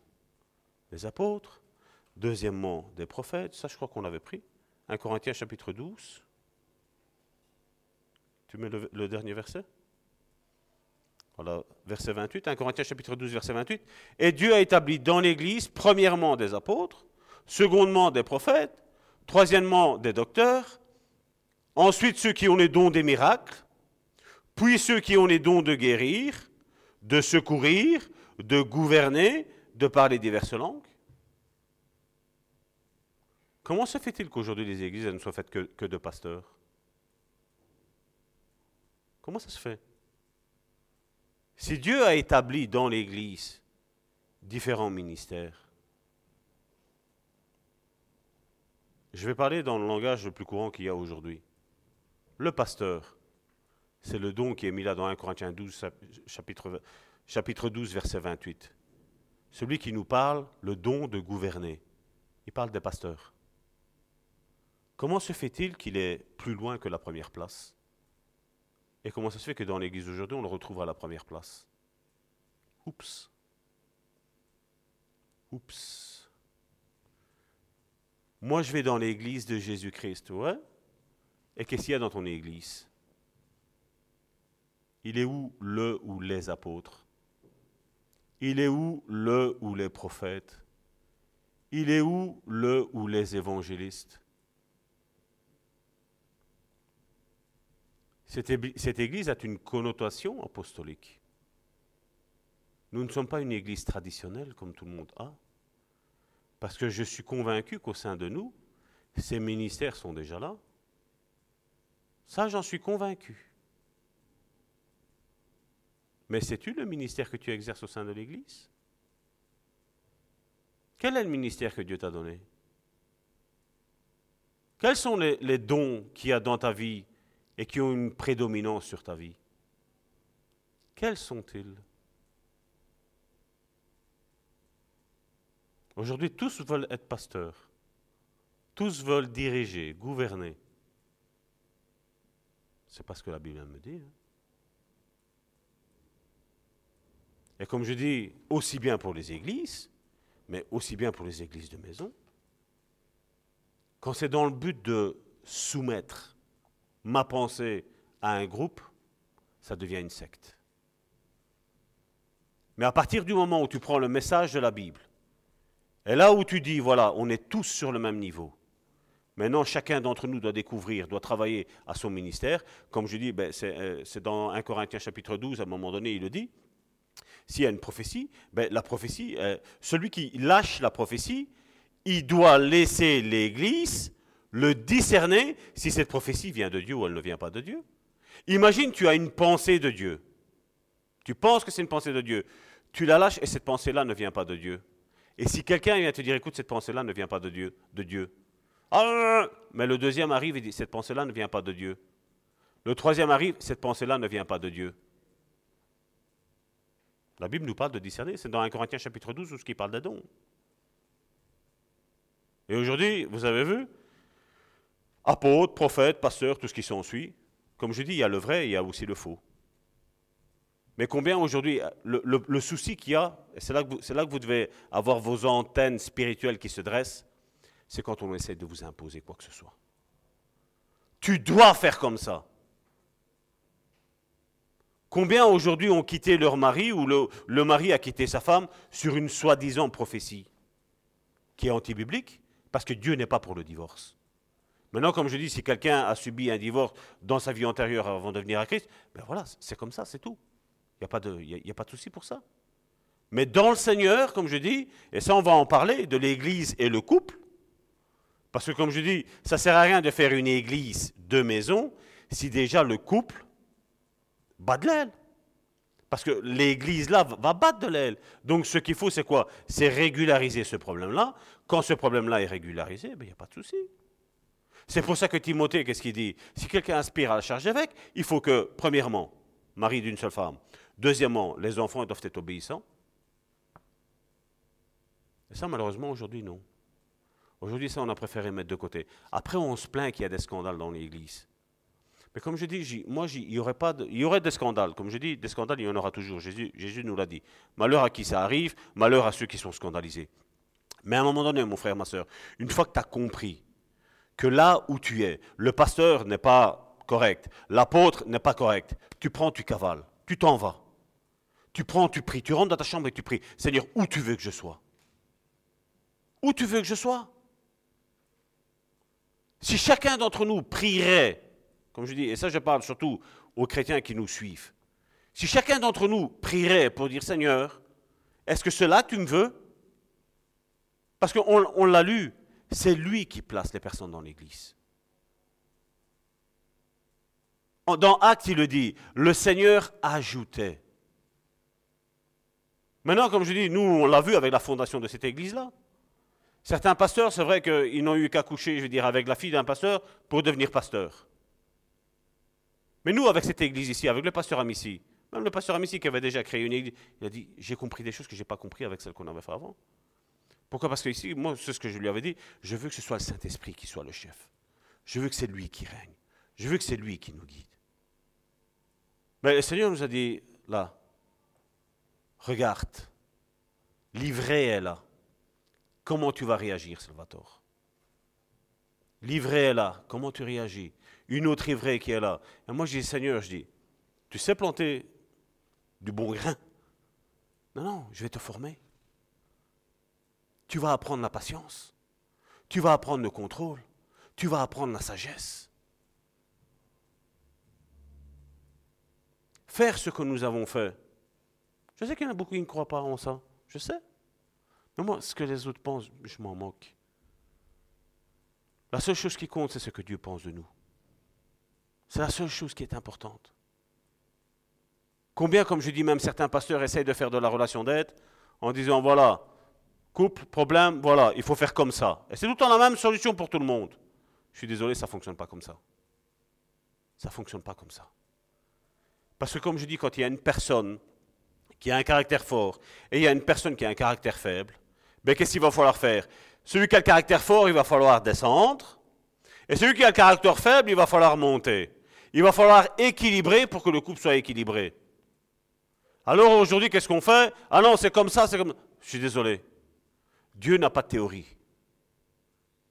les apôtres, deuxièmement des prophètes, ça je crois qu'on l'avait pris. 1 Corinthiens chapitre 12. Tu mets le, le dernier verset? Voilà, verset 28, 1 Corinthiens chapitre 12, verset 28. Et Dieu a établi dans l'Église, premièrement des apôtres, secondement des prophètes, troisièmement des docteurs, ensuite ceux qui ont les dons des miracles, puis ceux qui ont les dons de guérir, de secourir, de gouverner, de parler diverses langues. Comment se fait-il qu'aujourd'hui les églises ne soient faites que, de pasteurs? Comment ça se fait? Si Dieu a établi dans l'Église différents ministères, je vais parler dans le langage le plus courant qu'il y a aujourd'hui. Le pasteur, c'est le don qui est mis là dans 1 Corinthiens 12, chapitre, chapitre 12, verset 28. Celui qui nous parle, le don de gouverner. Il parle des pasteurs. Comment se fait-il qu'il est plus loin que la première place? Et comment ça se fait que dans l'Église aujourd'hui, on le retrouve à la première place? Oups. Oups. Moi, je vais dans l'Église de Jésus-Christ, ouais? Et qu'est-ce qu'il y a dans ton Église? Il est où le ou les apôtres? Il est où le ou les prophètes? Il est où le ou les évangélistes? Cette église a une connotation apostolique. Nous ne sommes pas une église traditionnelle comme tout le monde a, parce que je suis convaincu qu'au sein de nous, ces ministères sont déjà là. Ça, j'en suis convaincu. Mais sais-tu le ministère que tu exerces au sein de l'Église? Quel est le ministère que Dieu t'a donné? Quels sont les, dons qu'il y a dans ta vie et qui ont une prédominance sur ta vie? Quels sont-ils? Aujourd'hui, tous veulent être pasteurs. Tous veulent diriger, gouverner. C'est pas ce que la Bible me dit. Hein. Et comme je dis, aussi bien pour les églises, mais aussi bien pour les églises de maison, quand c'est dans le but de soumettre ma pensée à un groupe, ça devient une secte. Mais à partir du moment où tu prends le message de la Bible, et là où tu dis, voilà, on est tous sur le même niveau, maintenant chacun d'entre nous doit découvrir, doit travailler à son ministère, comme je dis, ben, euh, c'est dans 1 Corinthiens chapitre 12, à un moment donné, il le dit, s'il y a une prophétie, ben, la prophétie, euh, celui qui lâche la prophétie, il doit laisser l'Église le discerner si cette prophétie vient de Dieu ou elle ne vient pas de Dieu. Imagine, tu as une pensée de Dieu. Tu penses que c'est une pensée de Dieu. Tu la lâches et cette pensée-là ne vient pas de Dieu. Et si quelqu'un vient te dire, écoute, cette pensée-là ne vient pas de Dieu, de Dieu. Ah, mais le deuxième arrive et dit, cette pensée-là ne vient pas de Dieu. Le troisième arrive, cette pensée-là ne vient pas de Dieu. La Bible nous parle de discerner. C'est dans 1 Corinthiens chapitre 12 où ce qui parle des dons. Et aujourd'hui, vous avez vu, apôtres, prophètes, pasteurs, tout ce qui s'ensuit. Comme je dis, il y a le vrai il y a aussi le faux. Mais combien aujourd'hui, le, souci qu'il y a, c'est là, que vous devez avoir vos antennes spirituelles qui se dressent, c'est quand on essaie de vous imposer quoi que ce soit. Tu dois faire comme ça. Combien aujourd'hui ont quitté leur mari ou le, mari a quitté sa femme sur une soi-disant prophétie qui est anti-biblique parce que Dieu n'est pas pour le divorce? Maintenant, comme je dis, si quelqu'un a subi un divorce dans sa vie antérieure avant de venir à Christ, ben voilà, c'est comme ça, c'est tout. Il n'y a y a pas de souci pour ça. Mais dans le Seigneur, comme je dis, et ça on va en parler, de l'Église et le couple, parce que comme je dis, ça ne sert à rien de faire une Église de maison si déjà le couple bat de l'aile. Parce que l'Église là va battre de l'aile. Donc ce qu'il faut, c'est quoi? C'est régulariser ce problème-là. Quand ce problème-là est régularisé, ben, il n'y a pas de souci. C'est pour ça que Timothée, qu'est-ce qu'il dit? Si quelqu'un aspire à la charge d'évêque, il faut que, premièrement, mari d'une seule femme. Deuxièmement, les enfants doivent être obéissants. Et ça, malheureusement, aujourd'hui, non. Aujourd'hui, ça, on a préféré mettre de côté. Après, on se plaint qu'il y a des scandales dans l'Église. Mais comme je dis, moi, il y aurait pas, il y aurait des scandales. Comme je dis, des scandales, il y en aura toujours. Jésus, Jésus nous l'a dit. Malheur à qui ça arrive, malheur à ceux qui sont scandalisés. Mais à un moment donné, mon frère, ma soeur, une fois que tu as compris que là où tu es, le pasteur n'est pas correct, l'apôtre n'est pas correct, tu prends, tu cavales, tu t'en vas. Tu prends, tu pries, tu rentres dans ta chambre et tu pries. Seigneur, où tu veux que je sois? Où tu veux que je sois? Si chacun d'entre nous prierait, comme je dis, et ça je parle surtout aux chrétiens qui nous suivent, si chacun d'entre nous prierait pour dire Seigneur, est-ce que cela tu me veux? Parce qu'on l'a lu, c'est lui qui place les personnes dans l'Église. Dans Actes, il le dit, le Seigneur ajoutait. Maintenant, comme je dis, nous, on l'a vu avec la fondation de cette église-là. Certains pasteurs, c'est vrai qu'ils n'ont eu qu'à coucher, je veux dire, avec la fille d'un pasteur pour devenir pasteur. Mais nous, avec cette église ici, avec le pasteur Amici, même le pasteur Amici qui avait déjà créé une église, il a dit J'ai compris des choses que je n'ai pas compris avec celles qu'on avait fait avant. Pourquoi? Parce que ici, moi, c'est ce que je lui avais dit je veux que ce soit le Saint-Esprit qui soit le chef. Je veux que c'est lui qui règne. Je veux que c'est lui qui nous guide. Mais le Seigneur nous a dit là, regarde, l'ivrée est là. Comment tu vas réagir, Salvatore? L'ivrée est là. Comment tu réagis? Une autre ivrée qui est là. Et moi, je dis, Seigneur, je dis, tu sais planter du bon grain? Non, non, je vais te former. Tu vas apprendre la patience. Tu vas apprendre le contrôle. Tu vas apprendre la sagesse. Faire ce que nous avons fait je sais qu'il y en a beaucoup qui ne croient pas en ça. Je sais. Mais moi, ce que les autres pensent, je m'en moque. La seule chose qui compte, c'est ce que Dieu pense de nous. C'est la seule chose qui est importante. Combien, comme je dis, même certains pasteurs essayent de faire de la relation d'aide en disant, voilà, couple, problème, voilà, il faut faire comme ça. Et c'est tout le temps la même solution pour tout le monde. Je suis désolé, ça ne fonctionne pas comme ça. Ça ne fonctionne pas comme ça. Parce que comme je dis, quand il y a une personne qui a un caractère fort, et il y a une personne qui a un caractère faible, ben, qu'est-ce qu'il va falloir faire? Celui qui a le caractère fort, il va falloir descendre, et celui qui a le caractère faible, il va falloir monter. Il va falloir équilibrer pour que le couple soit équilibré. Alors aujourd'hui, qu'est-ce qu'on fait? Ah non, c'est comme ça, c'est comme... Je suis désolé. Dieu n'a pas de théorie.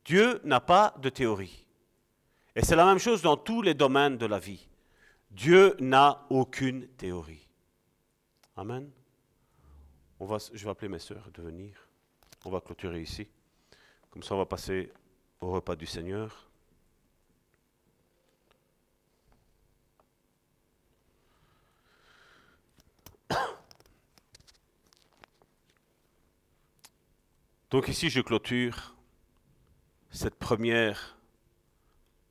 Dieu n'a pas de théorie. Et c'est la même chose dans tous les domaines de la vie. Dieu n'a aucune théorie. Amen. On va, je vais appeler mes sœurs de venir. On va clôturer ici. Comme ça, on va passer au repas du Seigneur. [COUGHS] Donc ici, je clôture cette première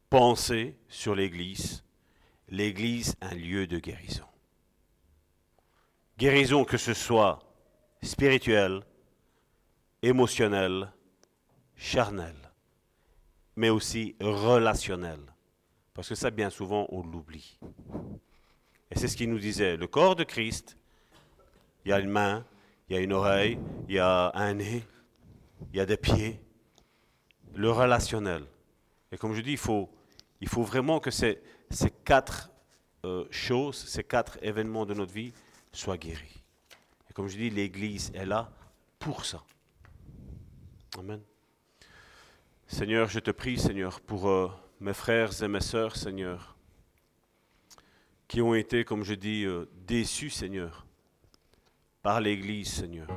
pensée sur l'Église. L'Église, un lieu de guérison. Guérison que ce soit spirituelle, émotionnelle, charnelle, mais aussi relationnelle. Parce que ça, bien souvent, on l'oublie. Et c'est ce qu'il nous disait. Le corps de Christ, il y a une main, il y a une oreille, il y a un nez, il y a des pieds. Le relationnel. Et comme je dis, il faut, il faut vraiment que ces, ces quatre euh, choses, ces quatre événements de notre vie soit guéri. Et comme je dis, l'Église est là pour ça. Seigneur, je te prie, Seigneur, pour euh, mes frères et mes sœurs, Seigneur, qui ont été, comme je dis, euh, déçus, Seigneur, par l'Église, Seigneur.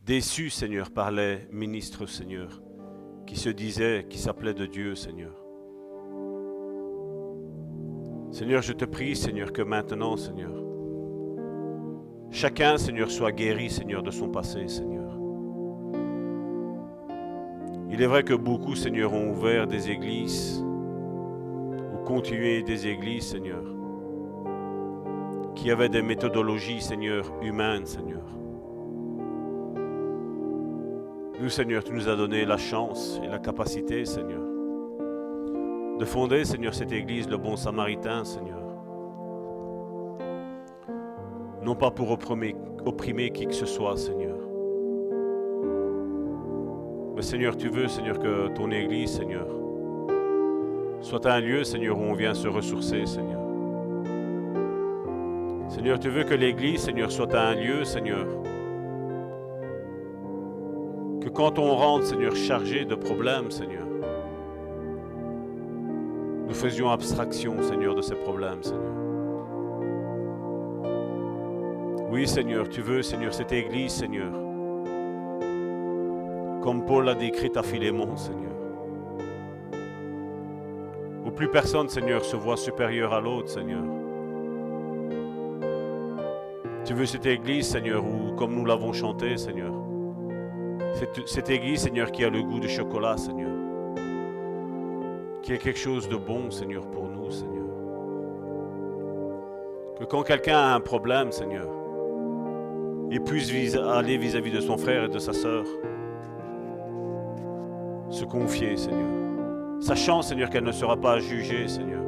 Déçus, Seigneur, par les ministres, Seigneur, qui se disaient, qui s'appelaient de Dieu, Seigneur. Seigneur, je te prie, Seigneur, que maintenant, Seigneur, Chacun, Seigneur, soit guéri, Seigneur, de son passé, Seigneur. Il est vrai que beaucoup, Seigneur, ont ouvert des églises ou continué des églises, Seigneur, qui avaient des méthodologies, Seigneur, humaines, Seigneur. Nous, Seigneur, tu nous as donné la chance et la capacité, Seigneur, de fonder, Seigneur, cette église, le bon samaritain, Seigneur. non pas pour opprimer, opprimer qui que ce soit, Seigneur. Mais Seigneur, tu veux, Seigneur, que ton Église, Seigneur, soit un lieu, Seigneur, où on vient se ressourcer, Seigneur. Seigneur, tu veux que l'Église, Seigneur, soit un lieu, Seigneur, que quand on rentre, Seigneur, chargé de problèmes, Seigneur, nous faisions abstraction, Seigneur, de ces problèmes, Seigneur. Oui, Seigneur, tu veux, Seigneur, cette Église, Seigneur, comme Paul l'a décrit à Philémon, Seigneur, où plus personne, Seigneur, se voit supérieur à l'autre, Seigneur. Tu veux cette Église, Seigneur, où, comme nous l'avons chanté, Seigneur, cette, cette Église, Seigneur, qui a le goût de chocolat, Seigneur, qui est quelque chose de bon, Seigneur, pour nous, Seigneur. Que quand quelqu'un a un problème, Seigneur, il puisse aller vis-à-vis de son frère et de sa sœur, se confier, Seigneur. Sachant, Seigneur, qu'elle ne sera pas jugée, Seigneur.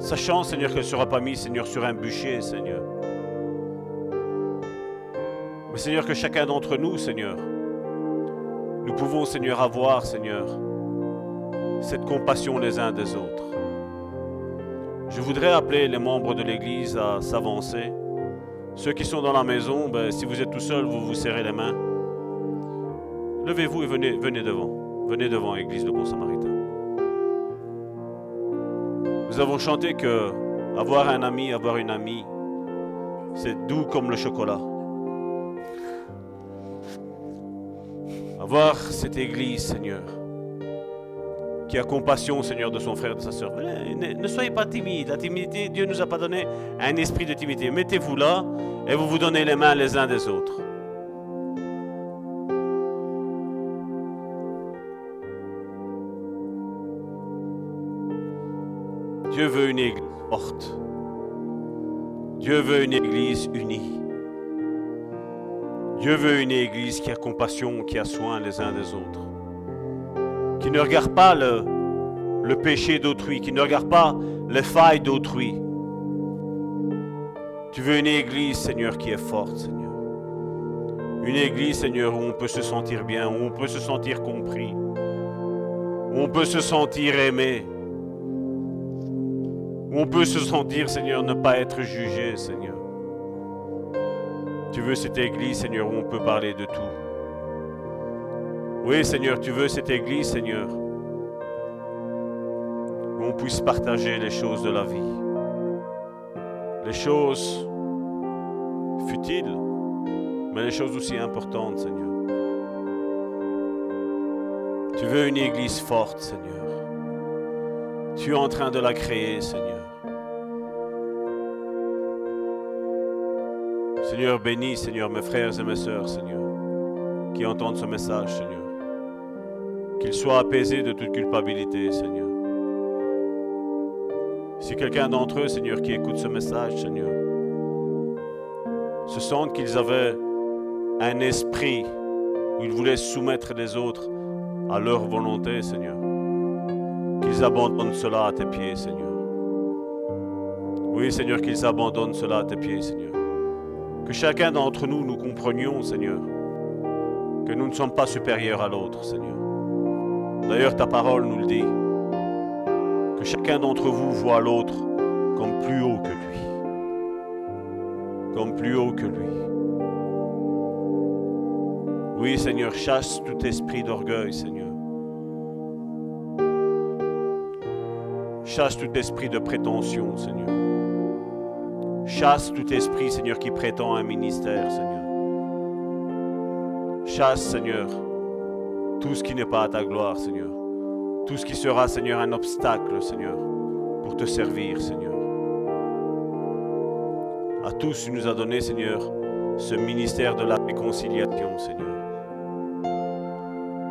Sachant, Seigneur, qu'elle ne sera pas mise, Seigneur, sur un bûcher, Seigneur. Mais, Seigneur, que chacun d'entre nous, Seigneur, nous pouvons, Seigneur, avoir, Seigneur, cette compassion les uns des autres. Je voudrais appeler les membres de l'Église à s'avancer. Ceux qui sont dans la maison, ben, si vous êtes tout seul, vous vous serrez les mains. Levez-vous et venez, venez devant. Venez devant, Église de Bon Samaritain. Nous avons chanté que avoir un ami, avoir une amie, c'est doux comme le chocolat. Avoir cette Église, Seigneur, qui a compassion, Seigneur, de son frère et de sa sœur. Ne, ne soyez pas timide. La timidité, Dieu ne nous a pas donné un esprit de timidité. Mettez-vous là et vous vous donnez les mains les uns des autres. Dieu veut une église forte. Dieu veut une église unie. Dieu veut une église qui a compassion, qui a soin les uns des autres. Qui ne regarde pas le, péché d'autrui, qui ne regarde pas les failles d'autrui. Tu veux une église, Seigneur, qui est forte, Seigneur. Une église, Seigneur, où on peut se sentir bien, où on peut se sentir compris, où on peut se sentir aimé, où on peut se sentir, Seigneur, ne pas être jugé, Seigneur. Tu veux cette église, Seigneur, où on peut parler de tout. Oui, Seigneur, tu veux cette église, Seigneur, où on puisse partager les choses de la vie. Les choses futiles, mais les choses aussi importantes, Seigneur. Tu veux une église forte, Seigneur. Tu es en train de la créer, Seigneur. Seigneur, bénis, Seigneur, mes frères et mes sœurs, Seigneur, qui entendent ce message, Seigneur. Qu'ils soient apaisés de toute culpabilité, Seigneur. Si quelqu'un d'entre eux, Seigneur, qui écoute ce message, Seigneur, se sentent qu'ils avaient un esprit où ils voulaient soumettre les autres à leur volonté, Seigneur, qu'ils abandonnent cela à tes pieds, Seigneur. Oui, Seigneur, qu'ils abandonnent cela à tes pieds, Seigneur. Que chacun d'entre nous, nous comprenions, Seigneur, que nous ne sommes pas supérieurs à l'autre, Seigneur. D'ailleurs, ta parole nous le dit. Que chacun d'entre vous voit l'autre comme plus haut que lui. Comme plus haut que lui. Oui, Seigneur, chasse tout esprit d'orgueil, Seigneur. Chasse tout esprit de prétention, Seigneur. Chasse tout esprit, Seigneur, qui prétend un ministère, Seigneur. Chasse, Seigneur, tout ce qui n'est pas à ta gloire, Seigneur. Tout ce qui sera, Seigneur, un obstacle, Seigneur, pour te servir, Seigneur. À tous, tu nous as donné, Seigneur, ce ministère de la réconciliation, Seigneur.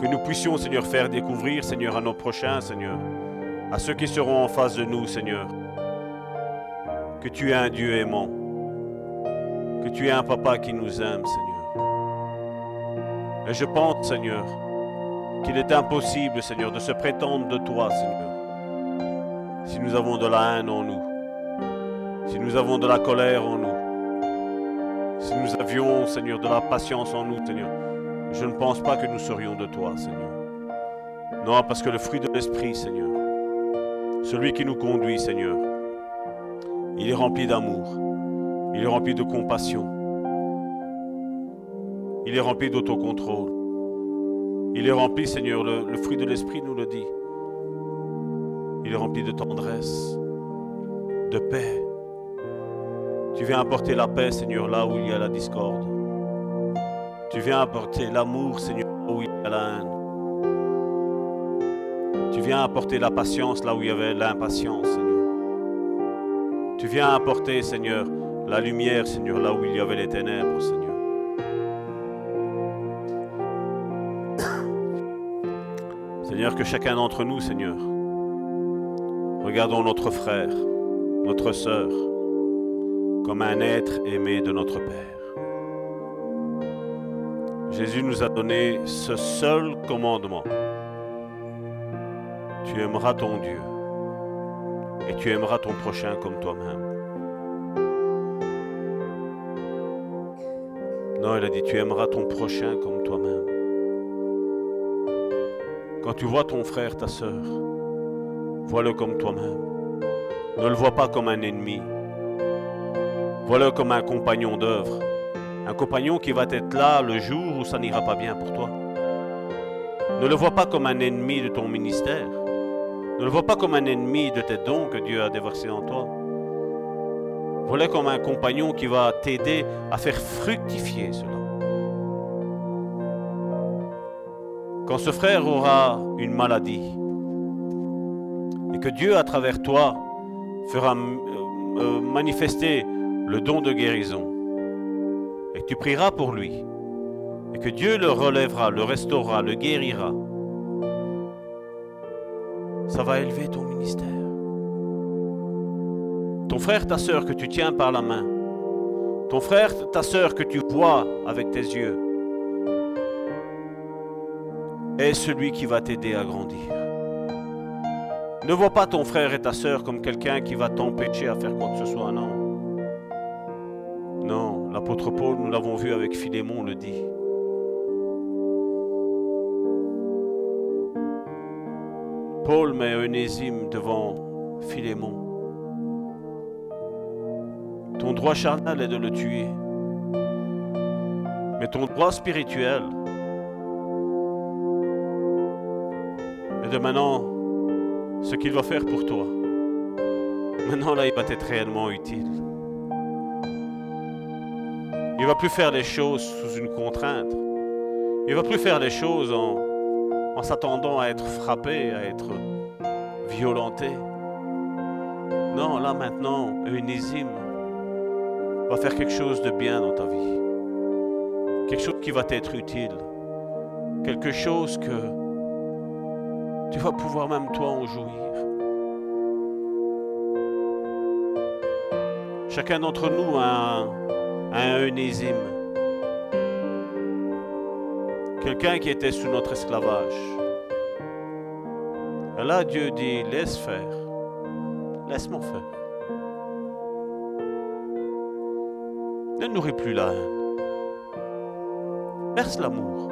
Que nous puissions, Seigneur, faire découvrir, Seigneur, à nos prochains, Seigneur, à ceux qui seront en face de nous, Seigneur, que tu es un Dieu aimant, que tu es un papa qui nous aime, Seigneur. Et je pense, Seigneur, qu'il est impossible, Seigneur, de se prétendre de toi, Seigneur, si nous avons de la haine en nous, si nous avons de la colère en nous, si nous avions, Seigneur, de la patience en nous, Seigneur. Je ne pense pas que nous serions de toi, Seigneur. Non, parce que le fruit de l'Esprit, Seigneur, celui qui nous conduit, Seigneur, il est rempli d'amour, il est rempli de compassion, il est rempli d'autocontrôle, il est rempli, Seigneur, le, fruit de l'Esprit nous le dit, il est rempli de tendresse, de paix. Tu viens apporter la paix, Seigneur, là où il y a la discorde. Tu viens apporter l'amour, Seigneur, là où il y a la haine. Tu viens apporter la patience là où il y avait l'impatience, Seigneur. Tu viens apporter, Seigneur, la lumière, Seigneur, là où il y avait les ténèbres, Seigneur. [COUGHS] Seigneur, que chacun d'entre nous, Seigneur, regardons notre frère, notre sœur, comme un être aimé de notre Père. Jésus nous a donné ce seul commandement. Tu aimeras ton Dieu et tu aimeras ton prochain comme toi-même. Non, il a dit, tu aimeras ton prochain comme toi-même. Quand tu vois ton frère, ta sœur, vois-le comme toi-même. Ne le vois pas comme un ennemi. Vois-le comme un compagnon d'œuvre. Un compagnon qui va être là le jour où ça n'ira pas bien pour toi. Ne le vois pas comme un ennemi de ton ministère. Ne le vois pas comme un ennemi de tes dons que Dieu a déversés en toi. Vois-le comme un compagnon qui va t'aider à faire fructifier cela. Quand ce frère aura une maladie et que Dieu, à travers toi, fera euh, euh, manifester le don de guérison, et que tu prieras pour lui, et que Dieu le relèvera, le restaurera, le guérira, ça va élever ton ministère. Ton frère, ta sœur que tu tiens par la main, ton frère, ta sœur que tu vois avec tes yeux, est celui qui va t'aider à grandir. Ne vois pas ton frère et ta sœur comme quelqu'un qui va t'empêcher à faire quoi que ce soit, non. Non, l'apôtre Paul, nous l'avons vu avec Philémon, le dit. Paul met Onésime devant Philémon. Ton droit charnel est de le tuer. Mais ton droit spirituel est de maintenant ce qu'il va faire pour toi. Maintenant, là, il va être réellement utile. Il va plus faire les choses sous une contrainte. Il va plus faire les choses en, en s'attendant à être frappé, à être violenté. Non, là maintenant, Onésime va faire quelque chose de bien dans ta vie. Quelque chose qui va t'être utile. Quelque chose que tu vas pouvoir même toi en jouir. Chacun d'entre nous a un, a. Quelqu'un qui était sous notre esclavage. Et là, Dieu dit, laisse faire. Laisse-moi faire. Ne nourris plus la haine. Verse l'amour.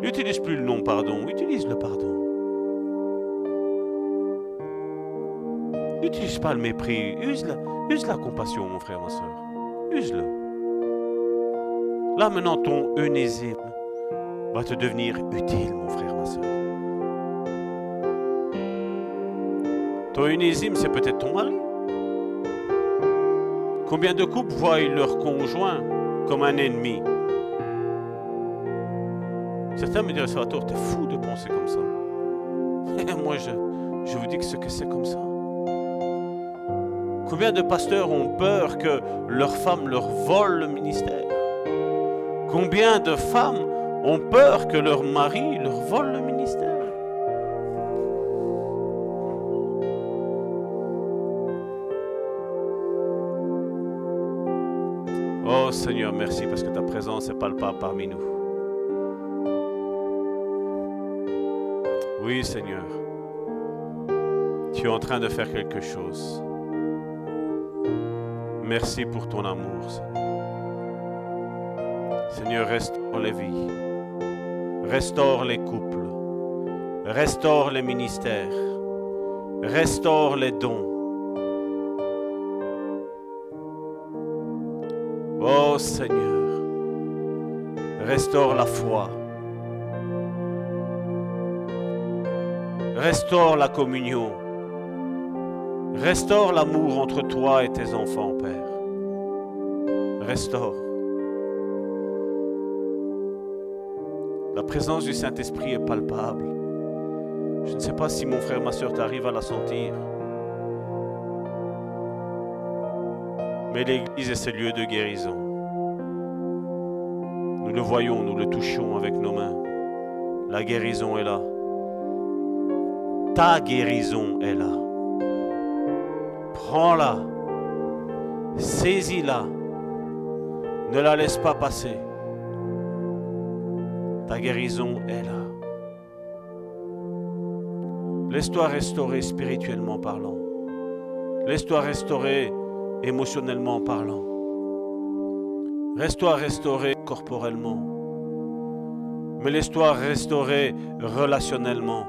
N'utilise plus le non pardon, utilise le pardon. N'utilise pas le mépris, use la, use la compassion, mon frère, ma soeur. Use-le. Là maintenant, ton onésime va te devenir utile, mon frère, ma soeur. Ton onésime, c'est peut-être ton mari. Combien de couples voient leur conjoint comme un ennemi? Certains me diraient, Salvatore, t'es fou de penser comme ça. [LAUGHS] Moi, je, je vous dis que ce que c'est comme ça. Combien de pasteurs ont peur que leur femme leur vole le ministère? Combien de femmes ont peur que leur mari leur vole le ministère? Oh Seigneur, merci parce que ta présence est palpable parmi nous. Oui Seigneur, tu es en train de faire quelque chose. Merci pour ton amour, Seigneur. Seigneur, restaure les vies, restaure les couples, Restaure les ministères. Restaure les dons. Oh Seigneur, restaure la foi. Restaure la communion. Restaure l'amour entre toi et tes enfants, Père. Restaure. La présence du Saint-Esprit est palpable. Je ne sais pas si mon frère, ma soeur, t'arrive à la sentir. Mais l'Église est ce lieu de guérison. Nous le voyons, nous le touchons avec nos mains. La guérison est là. Ta guérison est là. Prends-la. Saisis-la. Ne la laisse pas passer. Ta guérison est là. Laisse-toi restaurer spirituellement parlant. Laisse-toi restaurer émotionnellement parlant. Laisse-toi restaurer corporellement. Mais laisse-toi restaurer relationnellement.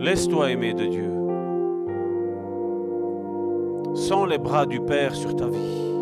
Laisse-toi aimer de Dieu. Sens les bras du Père sur ta vie.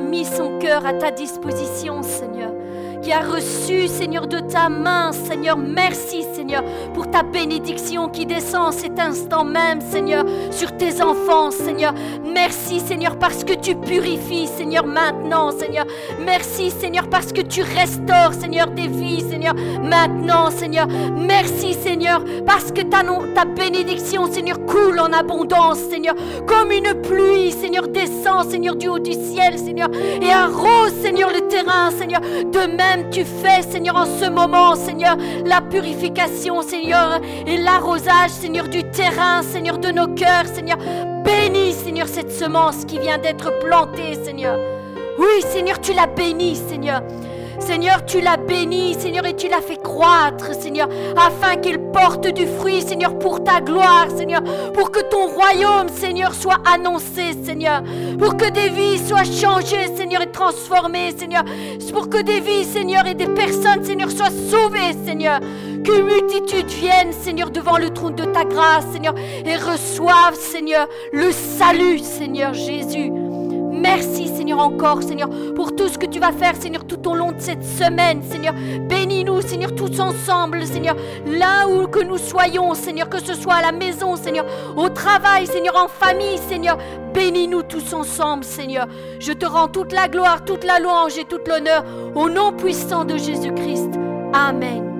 Mis son cœur à ta disposition, Seigneur qui a reçu, Seigneur, de ta main, Seigneur. Merci, Seigneur, pour ta bénédiction qui descend cet instant même, Seigneur, sur tes enfants, Seigneur. Merci, Seigneur, parce que tu purifies, Seigneur, maintenant, Seigneur. Merci, Seigneur, parce que tu restaures, Seigneur, des vies, Seigneur, maintenant, Seigneur. Merci, Seigneur, parce que ta, ta bénédiction, Seigneur, coule en abondance, Seigneur, comme une pluie, Seigneur, descend, Seigneur, du haut du ciel, Seigneur, et arrose, Seigneur, le terrain, Seigneur. De même, tu fais, Seigneur, en ce moment, Seigneur, la purification, Seigneur, et l'arrosage, Seigneur, du terrain, Seigneur, de nos cœurs, Seigneur. Bénis, Seigneur, cette semence qui vient d'être plantée, Seigneur. Oui, Seigneur, tu la bénis, Seigneur. Seigneur, tu l'as béni, Seigneur, et tu l'as fait croître, Seigneur, afin qu'il porte du fruit, Seigneur, pour ta gloire, Seigneur, pour que ton royaume, Seigneur, soit annoncé, Seigneur, pour que des vies soient changées, Seigneur, et transformées, Seigneur, pour que des vies, Seigneur, et des personnes, Seigneur, soient sauvées, Seigneur, qu'une multitude vienne, Seigneur, devant le trône de ta grâce, Seigneur, et reçoivent, Seigneur, le salut, Seigneur Jésus. Merci Seigneur encore, Seigneur, pour tout ce que tu vas faire, Seigneur, tout au long de cette semaine, Seigneur. Bénis-nous, Seigneur, tous ensemble, Seigneur, là où que nous soyons, Seigneur, que ce soit à la maison, Seigneur, au travail, Seigneur, en famille, Seigneur. Bénis-nous tous ensemble, Seigneur. Je te rends toute la gloire, toute la louange et toute l'honneur au nom puissant de Jésus-Christ. Amen.